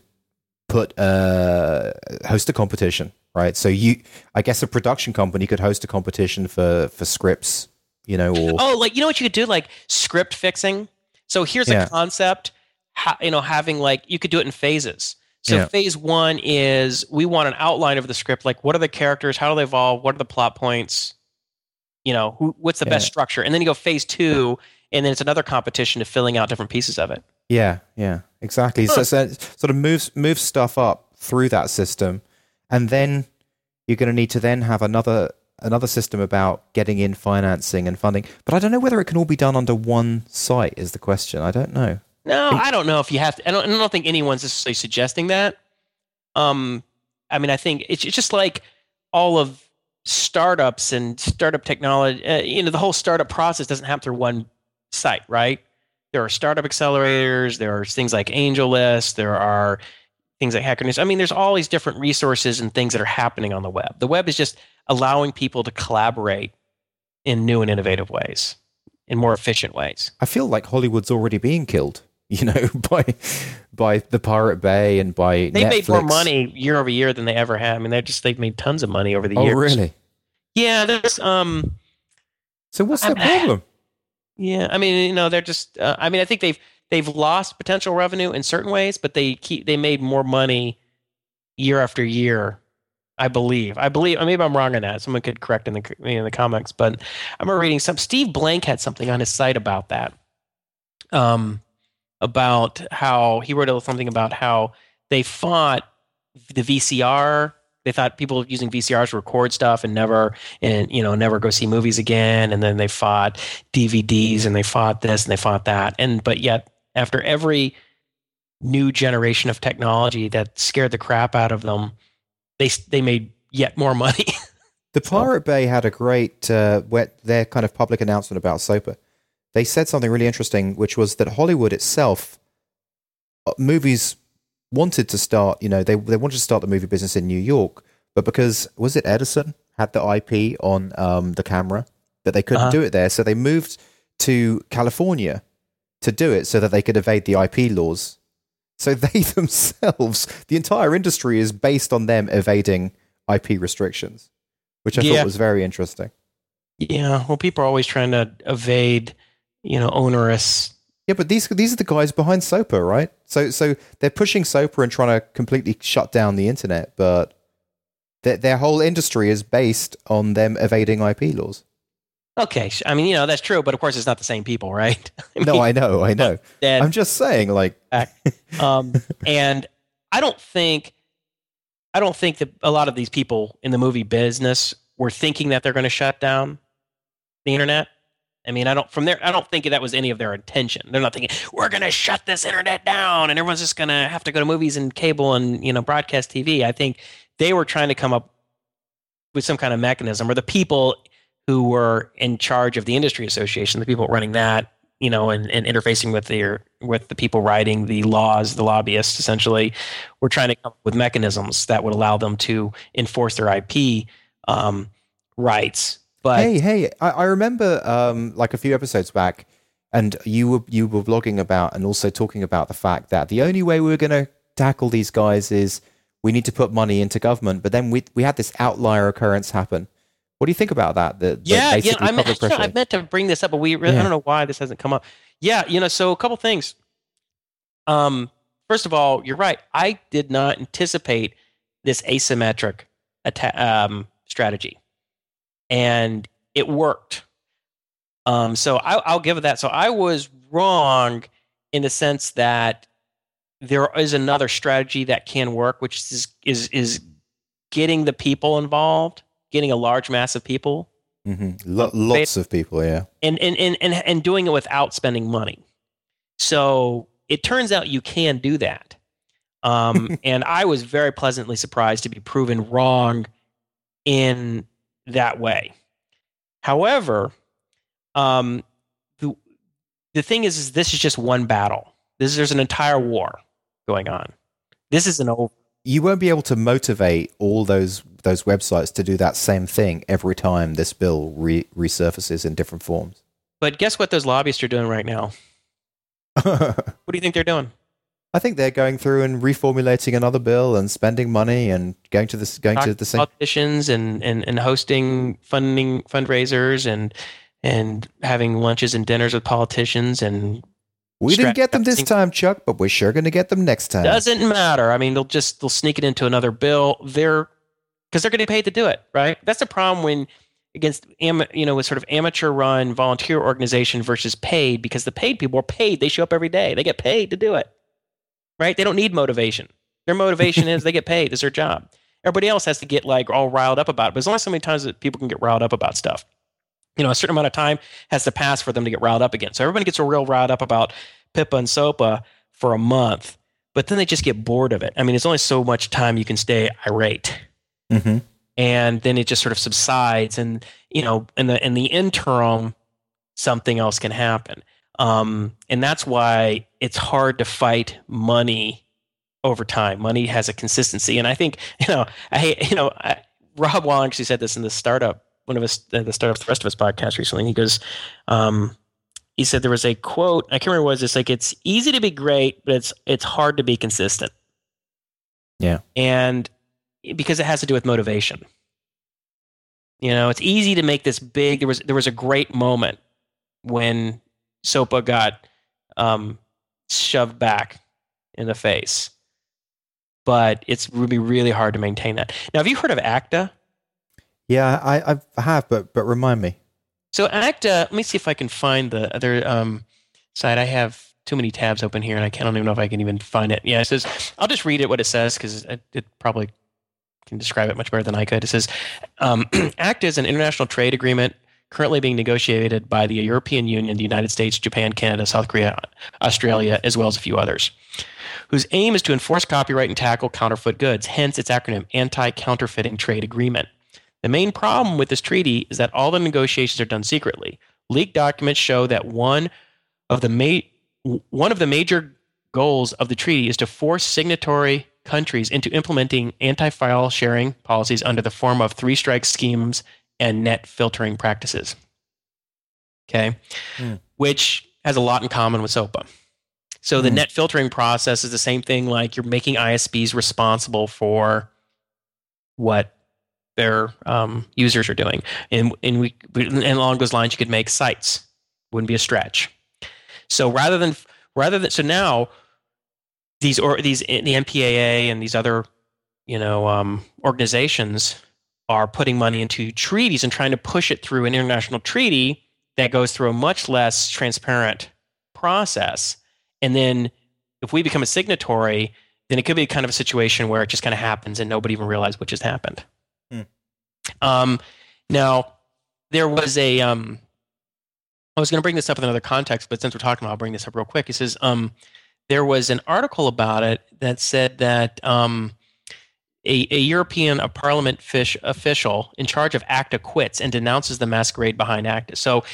put uh, host a competition, right? So you, I guess, a production company could host a competition for for scripts, you know, or Oh, like you know what you could do, like script fixing. So here's Yeah. a concept. Ha, you know, having like you could do it in phases. So Yeah. phase one is we want an outline of the script, like what are the characters, how do they evolve, what are the plot points, you know, who, what's the best structure, and then you go phase two, and then it's another competition to filling out different pieces of it. Yeah, yeah, exactly. So, so it sort of moves moves stuff up through that system, and then you're going to need to then have another another system about getting in financing and funding. But I don't know whether it can all be done under one site. Is the question? I don't know. No, I don't know if you have to. I don't, I don't think anyone's necessarily suggesting that. Um, I mean, I think it's, it's just like all of startups and startup technology. Uh, you know, the whole startup process doesn't happen through one site, right? There are startup accelerators. There are things like AngelList. There are things like Hacker News. I mean, there's all these different resources and things that are happening on the web. The web is just allowing people to collaborate in new and innovative ways, in more efficient ways. I feel like Hollywood's already being killed. You know, by by the Pirate Bay and by They made more money year over year than they ever have. I mean, they're just they've made tons of money over the Oh, years. Oh, really? Yeah, there's um, So what's the problem? Yeah. I mean, you know, they're just. Uh, I mean, I think they've they've lost potential revenue in certain ways, but they keep they made more money year after year. I believe. I believe. Maybe I'm wrong on that. Someone could correct in the in the comments. But I remember reading some. Steve Blank had something on his site about that. Um, about how he wrote something about how they fought the VCR. They thought people using VCRs to record stuff and never and you know never go see movies again. And then they fought DVDs and they fought this and they fought that. And but yet after every new generation of technology that scared the crap out of them, they they made yet more money. The Pirate Bay had a great uh, wet their kind of public announcement about SOPA. They said something really interesting, which was that Hollywood itself, uh, movies wanted to start. You know, they they wanted to start the movie business in New York, but because was it Edison had the IP on um, the camera that they couldn't Uh-huh. do it there, so they moved to California to do it so that they could evade the IP laws. So they themselves, the entire industry is based on them evading IP restrictions, which I Yeah. thought was very interesting. yeah, well, people are always trying to evade, you know, onerous. Yeah, but these these are the guys behind SOPA, right? So so they're pushing SOPA and trying to completely shut down the internet, but their their whole industry is based on them evading IP laws. Okay, I mean, you know, that's true, but of course, it's not the same people, right? I No, I know, I know. that- I'm just saying, like, um, and I don't think, I don't think that a lot of these people in the movie business were thinking that they're going to shut down the internet. I mean, I don't from there. I don't think that was any of their intention. They're not thinking we're going to shut this internet down and everyone's just going to have to go to movies and cable and you know broadcast TV. I think they were trying to come up with some kind of mechanism, or the people who were in charge of the industry association, the people running that, you know, and, and interfacing with the with the people writing the laws, the lobbyists, essentially, were trying to come up with mechanisms that would allow them to enforce their IP um, rights. But hey, hey, I, I remember um, like a few episodes back, and you were you were blogging about and also talking about the fact that the only way we were going to tackle these guys is we need to put money into government. But then we we had this outlier occurrence happen. What do you think about that? The, yeah, yeah, I meant, public you know. I meant to bring this up, but we I Yeah. don't know why this hasn't come up. Yeah, you know, so a couple things. Um, first of all, you're right. I did not anticipate this asymmetric atta- um, strategy, and it worked. Um, so I, I'll give it that. So I was wrong in the sense that there is another strategy that can work, which is is is getting the people involved, getting a large mass of people hmm Lo- lots of people, yeah. and and, and and and doing it without spending money. So it turns out you can do that. Um, and I was very pleasantly surprised to be proven wrong in that way. However, um, the the thing is, is this is just one battle. This there's an entire war going on. This isn't over. You won't be able to motivate all those those websites to do that same thing every time this bill re- resurfaces in different forms. But guess what those lobbyists are doing right now? What do you think they're doing? I think they're going through and reformulating another bill and spending money and going to this going to the same. politicians and, and, and hosting funding fundraisers and and having lunches and dinners with politicians and We didn't get them this time, Chuck, but we're sure going to get them next time. doesn't matter. I mean, they'll just they'll sneak it into another bill. They're because they're getting paid to do it, right? That's the problem when against am, you know with sort of amateur run volunteer organization versus paid because the paid people are paid. They show up every day. They get paid to do it, right? They don't need motivation. Their motivation is they get paid. It's their job. Everybody else has to get like all riled up about it. But there's only so many times that people can get riled up about stuff. You know, a certain amount of time has to pass for them to get riled up again. So everybody gets a real riled up about PIPA and SOPA for a month, but then they just get bored of it. I mean, it's only so much time you can stay irate hmm and then it just sort of subsides and you know in the in the interim something else can happen um, and that's why it's hard to fight money over time money has a consistency and i think you know i you know I, Rob Walling actually said this in the startup one of us uh, the startup the rest of us podcast recently he goes um, he said there was a quote i can't remember what it was it's like it's easy to be great but it's it's hard to be consistent Yeah. and because it has to do with motivation. You know, it's easy to make this big. There was there was a great moment when SOPA got um, shoved back in the face, but it's really really hard to maintain that. Now, have you heard of ACTA? Yeah, I, I have, but but remind me. So ACTA, let me see if I can find the other um, site. I have too many tabs open here, and I can't I don't even know if I can even find it. Yeah, it says I'll just read it what it says because it, it probably can describe it much better than I could. It says um, ACTA is an international trade agreement currently being negotiated by the European Union, the United States, Japan, Canada, South Korea, Australia, as well as a few others, whose aim is to enforce copyright and tackle counterfeit goods. Hence, its acronym Anti-Counterfeiting Trade Agreement. The main problem with this treaty is that all the negotiations are done secretly. Leaked documents show that one of the ma- one of the major goals of the treaty is to force signatory countries into implementing anti-file sharing policies under the form of three-strike schemes and net filtering practices. Okay, Hmm. which has a lot in common with SOPA. So the Hmm. net filtering process is the same thing. Like you're making ISPs responsible for what their um, users are doing, and and we and along those lines, you could make sites. Wouldn't be a stretch. So rather than rather than so now these or these the MPAA and these other you know um, organizations are putting money into treaties and trying to push it through an international treaty that goes through a much less transparent process. And then if we become a signatory, then it could be kind of a situation where it just kind of happens and nobody even realized what just happened. Hmm. Um, now, there was a. Um, I was going to bring this up in another context, but since we're talking about, it, I'll bring this up real quick. It says um, there was an article about it that said that um, a, a European a Parliament fish official in charge of ACTA quits and denounces the masquerade behind ACTA. So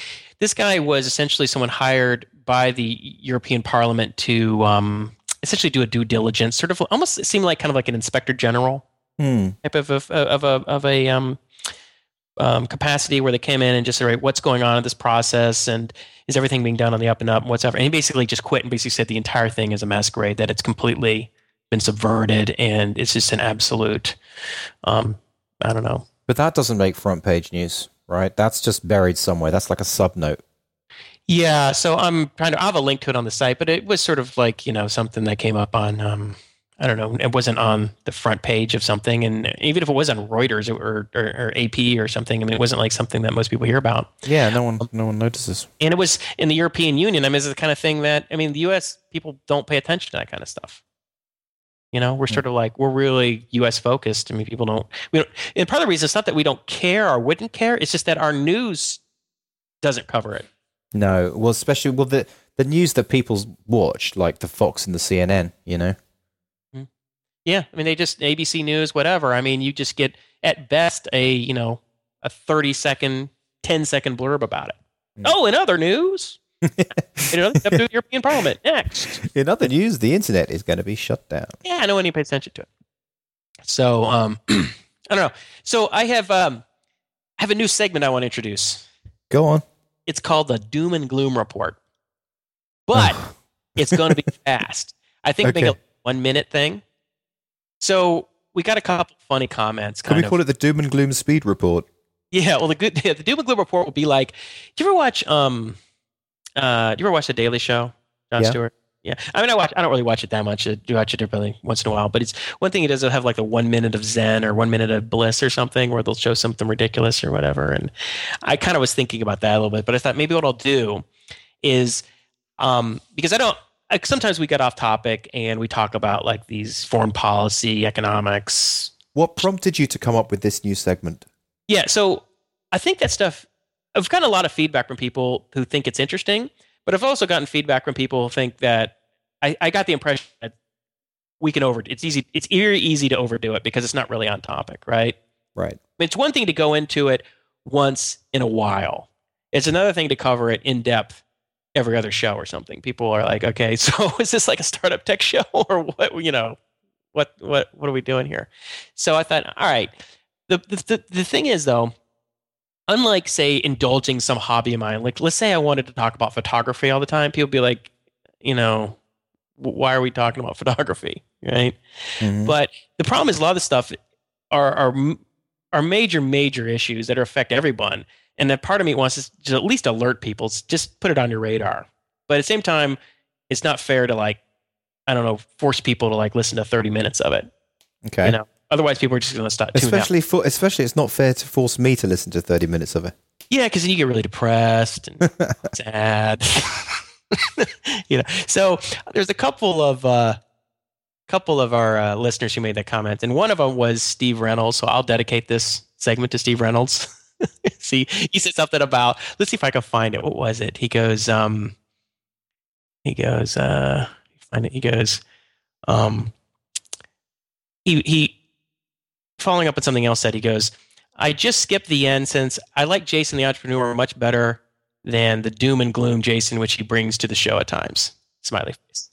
this guy was essentially someone hired by the European Parliament to um, essentially do a due diligence, sort of almost seemed like kind of like an inspector general Hmm. type of of, of a of a um, um, capacity where they came in and just said, right, what's going on in this process and is everything being done on the up and up and whatever. And he basically just quit and basically said the entire thing is a masquerade, that it's completely been subverted and it's just an absolute, um, I don't know. But that doesn't make front page news, right? That's just buried somewhere. That's like a sub note. Yeah, so I'm trying to. I have a link to it on the site, but it was sort of like you know something that came up on. Um, I don't know. It wasn't on the front page of something, and even if it was on Reuters or, or, or AP or something, I mean, it wasn't like something that most people hear about. Yeah, no one no one notices. And it was in the European Union. I mean, it's the kind of thing that I mean, the U.S. people don't pay attention to that kind of stuff. You know, we're sort of like we're really U.S. focused. I mean, people don't. We don't. And part of the reason it's not that we don't care or wouldn't care. It's just that our news doesn't cover it. No, well, especially well the the news that people watch, like the Fox and the CNN. You know. Yeah, I mean they just ABC News, whatever. I mean, you just get at best a you know a thirty second, 10 second blurb about it. Mm. Oh, in other news, in other step to European Parliament next. In other news, the internet is going to be shut down. Yeah, no one even pays attention to it. So um, I don't know. So I have um, I have a new segment I want to introduce. Go on. It's called the Doom and Gloom Report, but it's going to be fast. I think make a one minute thing. So we got a couple funny comments. Can we of. call it the Doom and Gloom Speed Report? Yeah, well, the good yeah, the Doom and Gloom report will be like. Do you ever watch um, uh, do you ever watch the Daily Show, Jon Yeah. Stewart? Yeah, I mean, I watch. I don't really watch it that much. I do watch it really once in a while, but it's one thing. It does have like the one minute of Zen or one minute of bliss or something, where they'll show something ridiculous or whatever. And I kind of was thinking about that a little bit, but I thought maybe what I'll do is, um, because I don't. Like sometimes we get off topic and we talk about like these foreign policy, economics, What prompted you to come up with this new segment? Yeah, so I think that stuff. I've gotten a lot of feedback from people who think it's interesting, but I've also gotten feedback from people who think that I, I got the impression that we can over. It's easy. It's very easy to overdo it because it's not really on topic, right? Right. It's one thing to go into it once in a while. It's another thing to cover it in depth every other show or something. People are like, okay, so is this like a startup tech show or what? You know, what what what are we doing here? So I thought, all right. The the the, the thing is though, unlike say indulging some hobby of mine, like let's say I wanted to talk about photography all the time, people be like, you know, why are we talking about photography, right? Mhm. But the problem is a lot of the stuff are are are major major issues that affect everyone, and that part of me wants to at least alert people. Just put it on your radar. But at the same time, it's not fair to like I don't know force people to like listen to thirty minutes of it. okay. You know, otherwise people are just going to start. especially for especially it's not fair to force me to listen to 30 minutes of it. Yeah, because then you get really depressed and sad. you know, so there's a couple of uh, couple of our uh, listeners who made that comment, and one of them was Steve Reynolds. So I'll dedicate this segment to Steve Reynolds. see, he said something about. Let's see if I can find it. What was it? He goes. Um, he goes. Uh, find it. He goes. Um, he he. Following up on something else, that he goes. I just skipped the end since I like Jason the entrepreneur much better than the doom and gloom Jason which he brings to the show at times. Smiley face.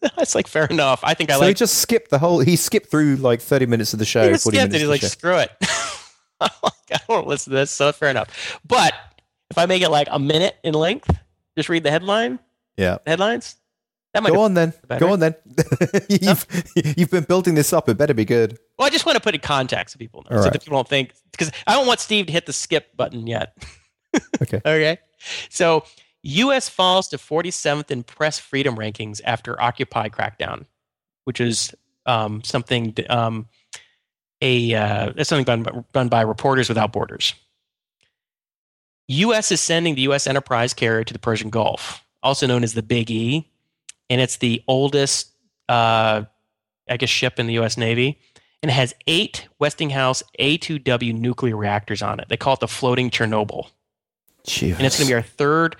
That's like fair enough. I think I like so he just skipped the whole. He skipped through like 30 minutes of the show. He just 40 skipped minutes it. He's like, show. screw it. Like, I don't want to listen to this, so fair enough. But if I make it like a minute in length, just read the headline, Yeah. headlines. That might. Go on then. Go on then. you've, you've been building this up. It better be good. Well, I just want to put in context so people know, All so right. that people don't think because I don't want Steve to hit the skip button yet. Okay. okay. So, U.S. falls to 47th in press freedom rankings after Occupy crackdown, which is um, something um, a uh, that's something done by, done by Reporters Without Borders. U.S. is sending the USS Enterprise carrier to the Persian Gulf, also known as the Big E, and it's the oldest, uh, I guess, ship in the U.S. Navy, and it has eight Westinghouse A2W nuclear reactors on it. They call it the floating Chernobyl Jeez. and it's going to be our third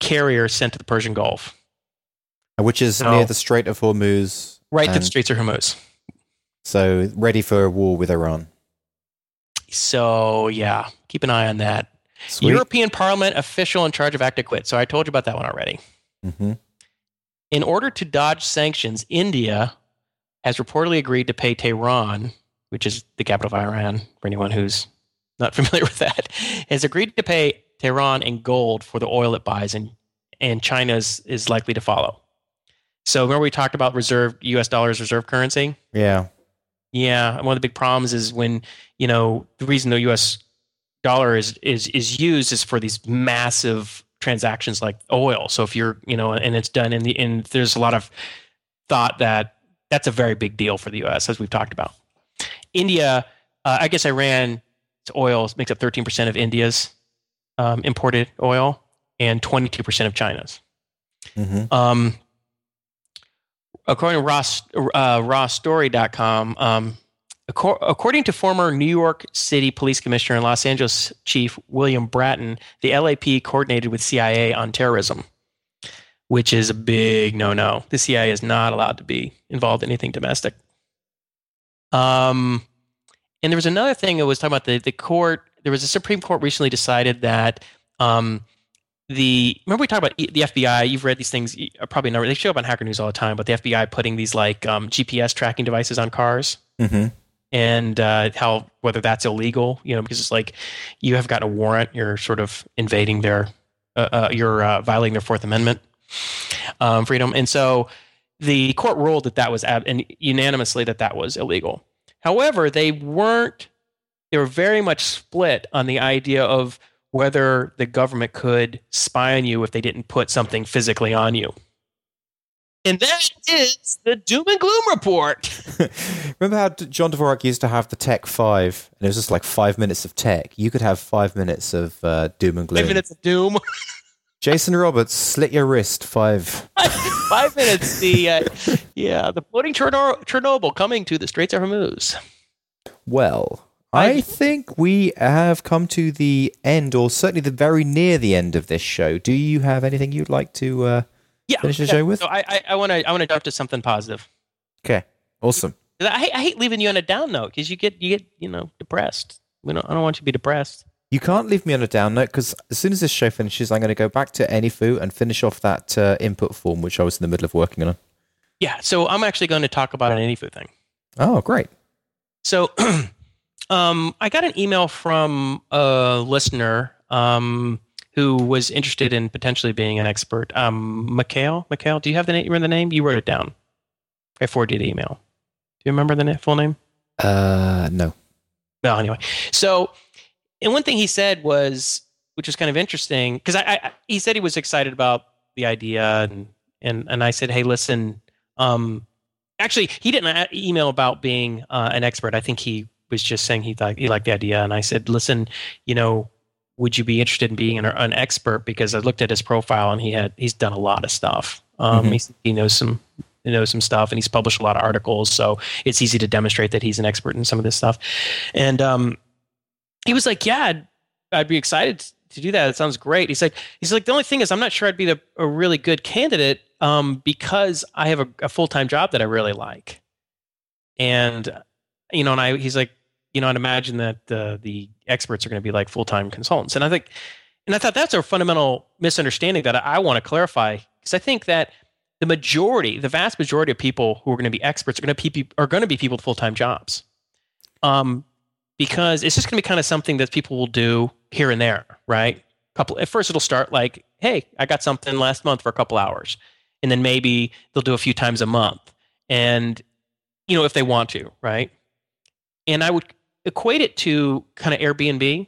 carrier sent to the Persian Gulf, Which is No. near the Strait of Hormuz. right to the Straits of Hormuz. So ready for a war with Iran. So yeah, keep an eye on that. Sweet. European Parliament official in charge of ACTA quit. So I told you about that one already. hmm In order to dodge sanctions, India has reportedly agreed to pay Tehran, which is the capital of Iran, for anyone who's not familiar with that, has agreed to pay Tehran in gold for the oil it buys, and and China's is likely to follow. So remember we talked about reserve U.S. dollars reserve currency. Yeah. Yeah, one of the big problems is when you know the reason the U.S. dollar is is is used is for these massive transactions like oil. So if you're you know, and it's done in the and there's a lot of thought that that's a very big deal for the U.S. as we've talked about. India, uh, I guess Iran oil makes up 13 percent of India's um, imported oil and 22 percent of China's. hmm Um, according to Ross, uh, RawStory.com, um, according to former New York City Police Commissioner and Los Angeles Chief William Bratton, the LAPD coordinated with CIA on terrorism, which is a big no-no. The CIA is not allowed to be involved in anything domestic. Um, and there was another thing that was talking about the the court. There was a Supreme Court recently decided that um, the remember we talked about the FBI. You've read these things, probably never. They show up on Hacker News all the time. But the FBI putting these like um, GPS tracking devices on cars, hmm and uh, how whether that's illegal, you know, because it's like you have got a warrant, you're sort of invading their, uh, uh, you're uh, violating their Fourth Amendment um, freedom, and so the court ruled that that was ab- and unanimously that that was illegal. However, they weren't. They were very much split on the idea of whether the government could spy on you if they didn't put something physically on you. And that is the doom and gloom report. Remember how John Dvorak used to have the Tech Five, and it was just like five minutes of tech. You could have five minutes of uh, doom and gloom. Five minutes of doom. Jason Roberts, slit your wrist. Five. five minutes. The uh, yeah, the floating Cherno- Chernobyl coming to the Straits of Hormuz. Well, I think we have come to the end, or certainly the very near the end of this show. Do you have anything you'd like to? Uh, yeah, finish the yeah. show with? So I I want to I want to jump to something positive. Okay, awesome. I hate, I hate leaving you on a down note because you get you get you know depressed. We don't, I don't want you to be depressed. You can't leave me on a down note because as soon as this show finishes, I'm going to go back to AnyFu and finish off that uh, input form which I was in the middle of working on. Yeah, so I'm actually going to talk about an AnyFu thing. Oh, great. So, um, I got an email from a listener um, who was interested in potentially being an expert. Um, Mikhail, Mikhail, do you have the name? You remember the name? You wrote it down. I forwarded the email. Do you remember the full name? Uh, no. Well, anyway, so and one thing he said was, which was kind of interesting, because I, I, he said he was excited about the idea, and and and I said, hey, listen, um, actually, he didn't uh, email about being uh, an expert. I think he was just saying he thought he liked the idea, and I said, listen, you know, would you be interested in being an, an expert? Because I looked at his profile, and he had he's done a lot of stuff. Um, Mhm. he, he knows some he knows some stuff, and he's published a lot of articles, so it's easy to demonstrate that he's an expert in some of this stuff. And um, he was like, "Yeah, I'd, I'd be excited to do that. It sounds great." He's like, "He's like, the only thing is, I'm not sure I'd be the, a really good candidate um, because I have a, a full time job that I really like." And you know, and I, he's like, you know, I'd imagine that the the experts are going to be like full time consultants, and I think, and I thought that's a fundamental misunderstanding that I, I want to clarify because I think that the majority, the vast majority of people who are going to be experts are going to be are going to be people with full time jobs. Um, because it's just going to be kind of something that people will do here and there, right? Couple at first it'll start like, "Hey, I got something last month for a couple hours," and then maybe they'll do a few times a month, and you know if they want to, right? And I would equate it to kind of Airbnb.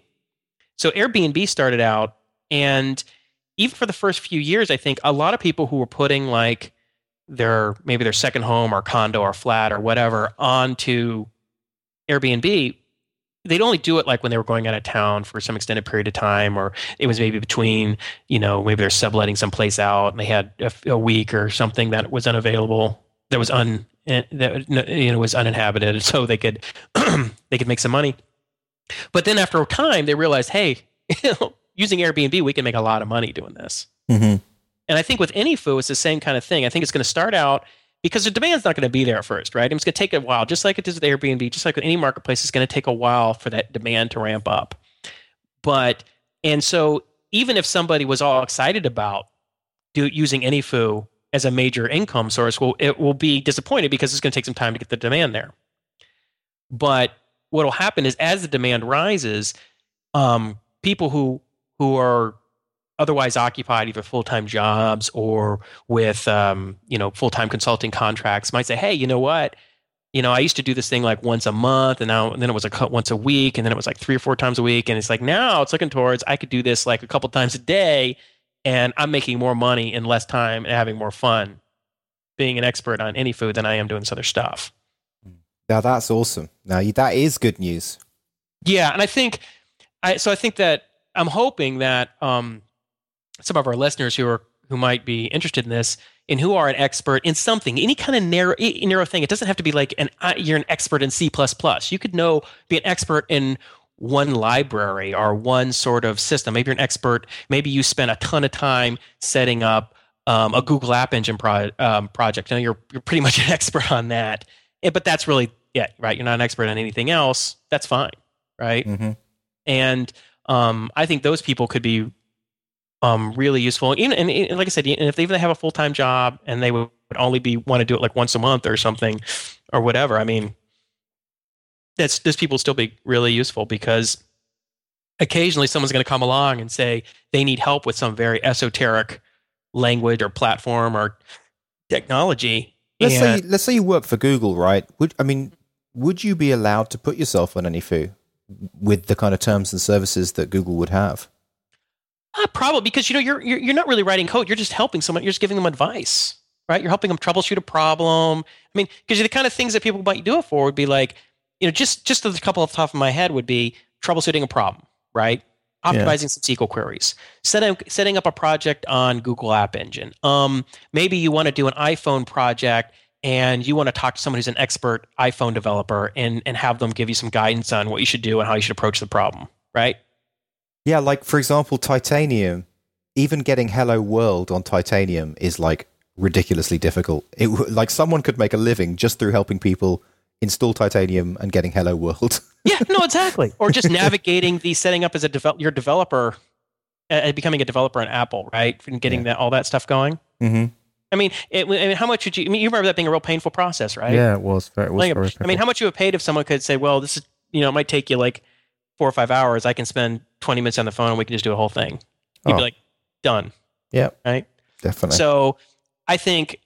So Airbnb started out, and even for the first few years, I think a lot of people who were putting like their maybe their second home or condo or flat or whatever onto Airbnb, they'd only do it like when they were going out of town for some extended period of time, or it was maybe between, you know, maybe they're subletting someplace out and they had a, a week or something that was unavailable, that was un, that you know was uninhabited, so they could they could make some money. But then after a time, they realized, hey, using Airbnb, we can make a lot of money doing this. Mm-hmm. And I think with AnyFu, it's the same kind of thing. I think it's going to start out because the demand's not going to be there at first, right? It's going to take a while, just like it does with Airbnb, just like with any marketplace, it's going to take a while for that demand to ramp up. But, and so even if somebody was all excited about do, using AnyFu as a major income source, well, it will be disappointed because it's going to take some time to get the demand there. But what will happen is as the demand rises, um, people who who are otherwise occupied either full-time jobs or with um, you know full-time consulting contracts might say hey you know what you know i used to do this thing like once a month and now and then it was cut once a week and then it was like three or four times a week and it's like now it's looking towards i could do this like a couple times a day and i'm making more money in less time and having more fun being an expert on AnyFu than i am doing this other stuff Now that's awesome. Now that is good news. Yeah, and I think I so I think that I'm hoping that um, some of our listeners who are who might be interested in this and who are an expert in something, any kind of narrow narrow thing. It doesn't have to be like an uh, you're an expert in C++. plus. You could know be an expert in one library or one sort of system. Maybe you're an expert. Maybe you spent a ton of time setting up um, a Google App Engine pro- um, project. Now you're you're pretty much an expert on that. Eh, but that's really it, right? You're not an expert on anything else. That's fine, right? Mm-hmm. and um, I think those people could be um, really useful. And, and, and like I said, and if they even have a full time job and they would only be want to do it like once a month or something or whatever, I mean, that's this people still be really useful because occasionally someone's going to come along and say they need help with some very esoteric language or platform or technology. Let's and- say let's say you work for Google, right? Would I mean, would you be allowed to put yourself on AnyFu with the kind of terms and services that Google would have? Uh, probably because you know you're, you're you're not really writing code. You're just helping someone. You're just giving them advice, right? You're helping them troubleshoot a problem. I mean, because the kind of things that people might do it for would be like, you know, just just a couple off the top of my head would be troubleshooting a problem, right? Yeah. Optimizing some SQL queries, setting setting up a project on Google App Engine. Um, maybe you want to do an iPhone project and you want to talk to someone who's an expert iPhone developer and and have them give you some guidance on what you should do and how you should approach the problem, right? Yeah, like for example, Titanium. Even getting Hello World on Titanium is like ridiculously difficult. It like someone could make a living just through helping people install Titanium and getting Hello World. Yeah, no, exactly. or just navigating the setting up as a develop your developer, uh, becoming a developer on Apple, right? And getting that all that stuff going. mm-hmm. I mean, it, I mean, how much would you? I mean, you remember that being a real painful process, right? Yeah, it was. Very, it was Like, very I mean, how much you have paid if someone could say, "Well, this is you know, it might take you like four or five hours. I can spend twenty minutes on the phone, and we can just do a whole thing." You'd Oh. be like, "Done." Yeah. Right. definitely. So I think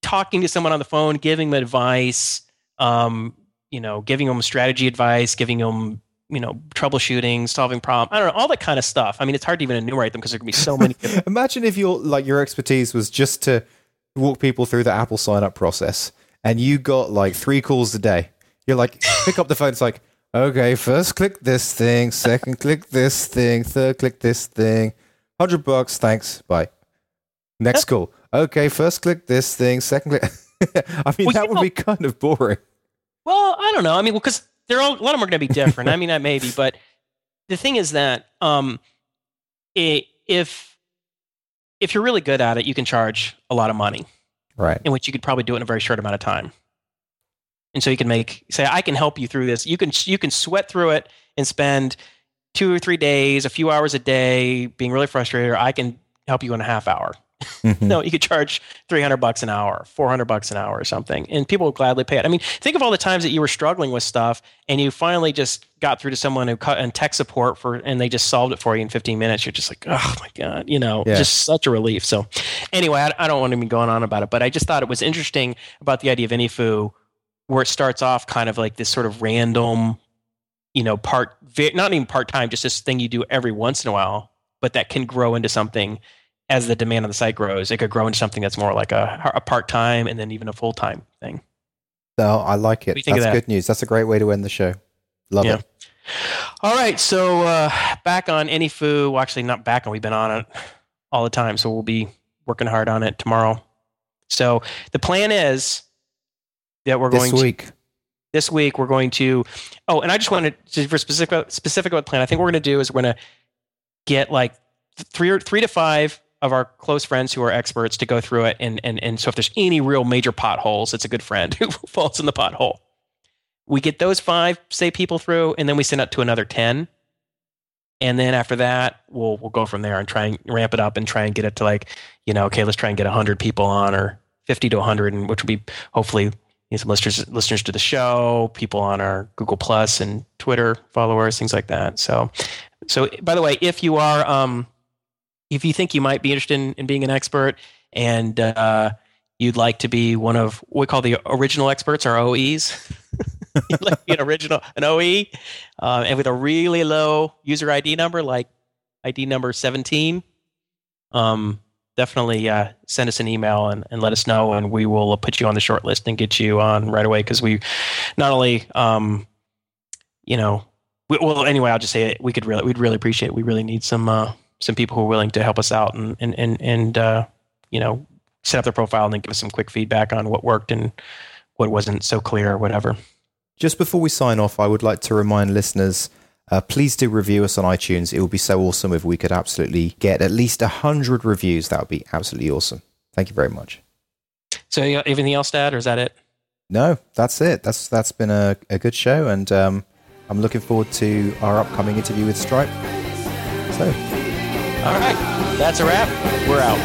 talking to someone on the phone, giving them advice, um, you know, giving them strategy advice, giving them, you know, troubleshooting, solving problems, I don't know, all that kind of stuff. I mean, it's hard to even enumerate them because there can be so many. Imagine if your like your expertise was just to walk people through the Apple sign up process, and you got like three calls a day. You're like, pick up the phone. It's like, okay, first click this thing, second click this thing, third click this thing. Hundred bucks, thanks, bye. Next call. Okay, first click this thing, second click. I mean, Well, that would know- be kind of boring. well, I don't know. I mean, because they're all, a lot of them are going to be different. I mean, that maybe, but the thing is that um, i if if you're really good at it, you can charge a lot of money. Right. in which you could probably do it in a very short amount of time. And so you can make say, I can help you through this. You can you can sweat through it and spend two or three days, a few hours a day, being really frustrated. Or I can help you in a half hour. Mhm. No, you could charge three hundred bucks an hour, four hundred bucks an hour, or something, and people would gladly pay it. I mean, think of all the times that you were struggling with stuff, and you finally just got through to someone who cut in tech support for, and they just solved it for you in fifteen minutes. You're just like, oh my god, you know, Yeah. just such a relief. So, anyway, I, I don't want to be going on about it, but I just thought it was interesting about the idea of AnyFu, where it starts off kind of like this sort of random, you know, part, not even part time, just this thing you do every once in a while, but that can grow into something as the demand on the site grows. It could grow into something that's more like a, a part time and then even a full time thing. No, I like it. you think of That's that? good news. That's a great way to end the show. Love Yeah. it. All right, so uh, back on AnyFu. Well, actually, not back on. We've been on it all the time, so we'll be working hard on it tomorrow. So the plan is that we're This going to week. this week we're going to oh and i just wanted to for specific specific about the plan i think what we're going to do is we're going to get like three or three to five of our close friends who are experts to go through it. And and and so if there's any real major potholes it's a good friend who falls in the pothole. We get those five say people through and then we send out to another 10 and then after that we'll we'll go from there and try and ramp it up and try and get it to like you know okay let's try and get 100 people on or 50 to 100 and which will be hopefully some listeners listeners to the show, people on our Google Plus and Twitter followers, things like that. So, so by the way, if you are, um, if you think you might be interested in, in being an expert and uh, you'd like to be one of what we call the original experts, or OEs, you'd like to be an original, an OE, uh, and with a really low user ID number, like ID number seventeen. Um, definitely uh, send us an email and, and let us know, and we will put you on the short list and get you on right away. Because we not only, um, you know, we, well, anyway, I'll just say it. We could really, we'd really appreciate. It. We really need some uh, some people who are willing to help us out and and and and uh, you know, set up their profile and then give us some quick feedback on what worked and what wasn't so clear or whatever. Just before we sign off, I would like to remind listeners uh, please do review us on iTunes. It would be so awesome if we could absolutely get at least 100 reviews. That would be absolutely awesome. Thank you very much. So, you anything else to add, or is that it? No, that's it. That's That's been a, a good show, and um, I'm looking forward to our upcoming interview with Stripe. So, All right, that's a wrap. We're out.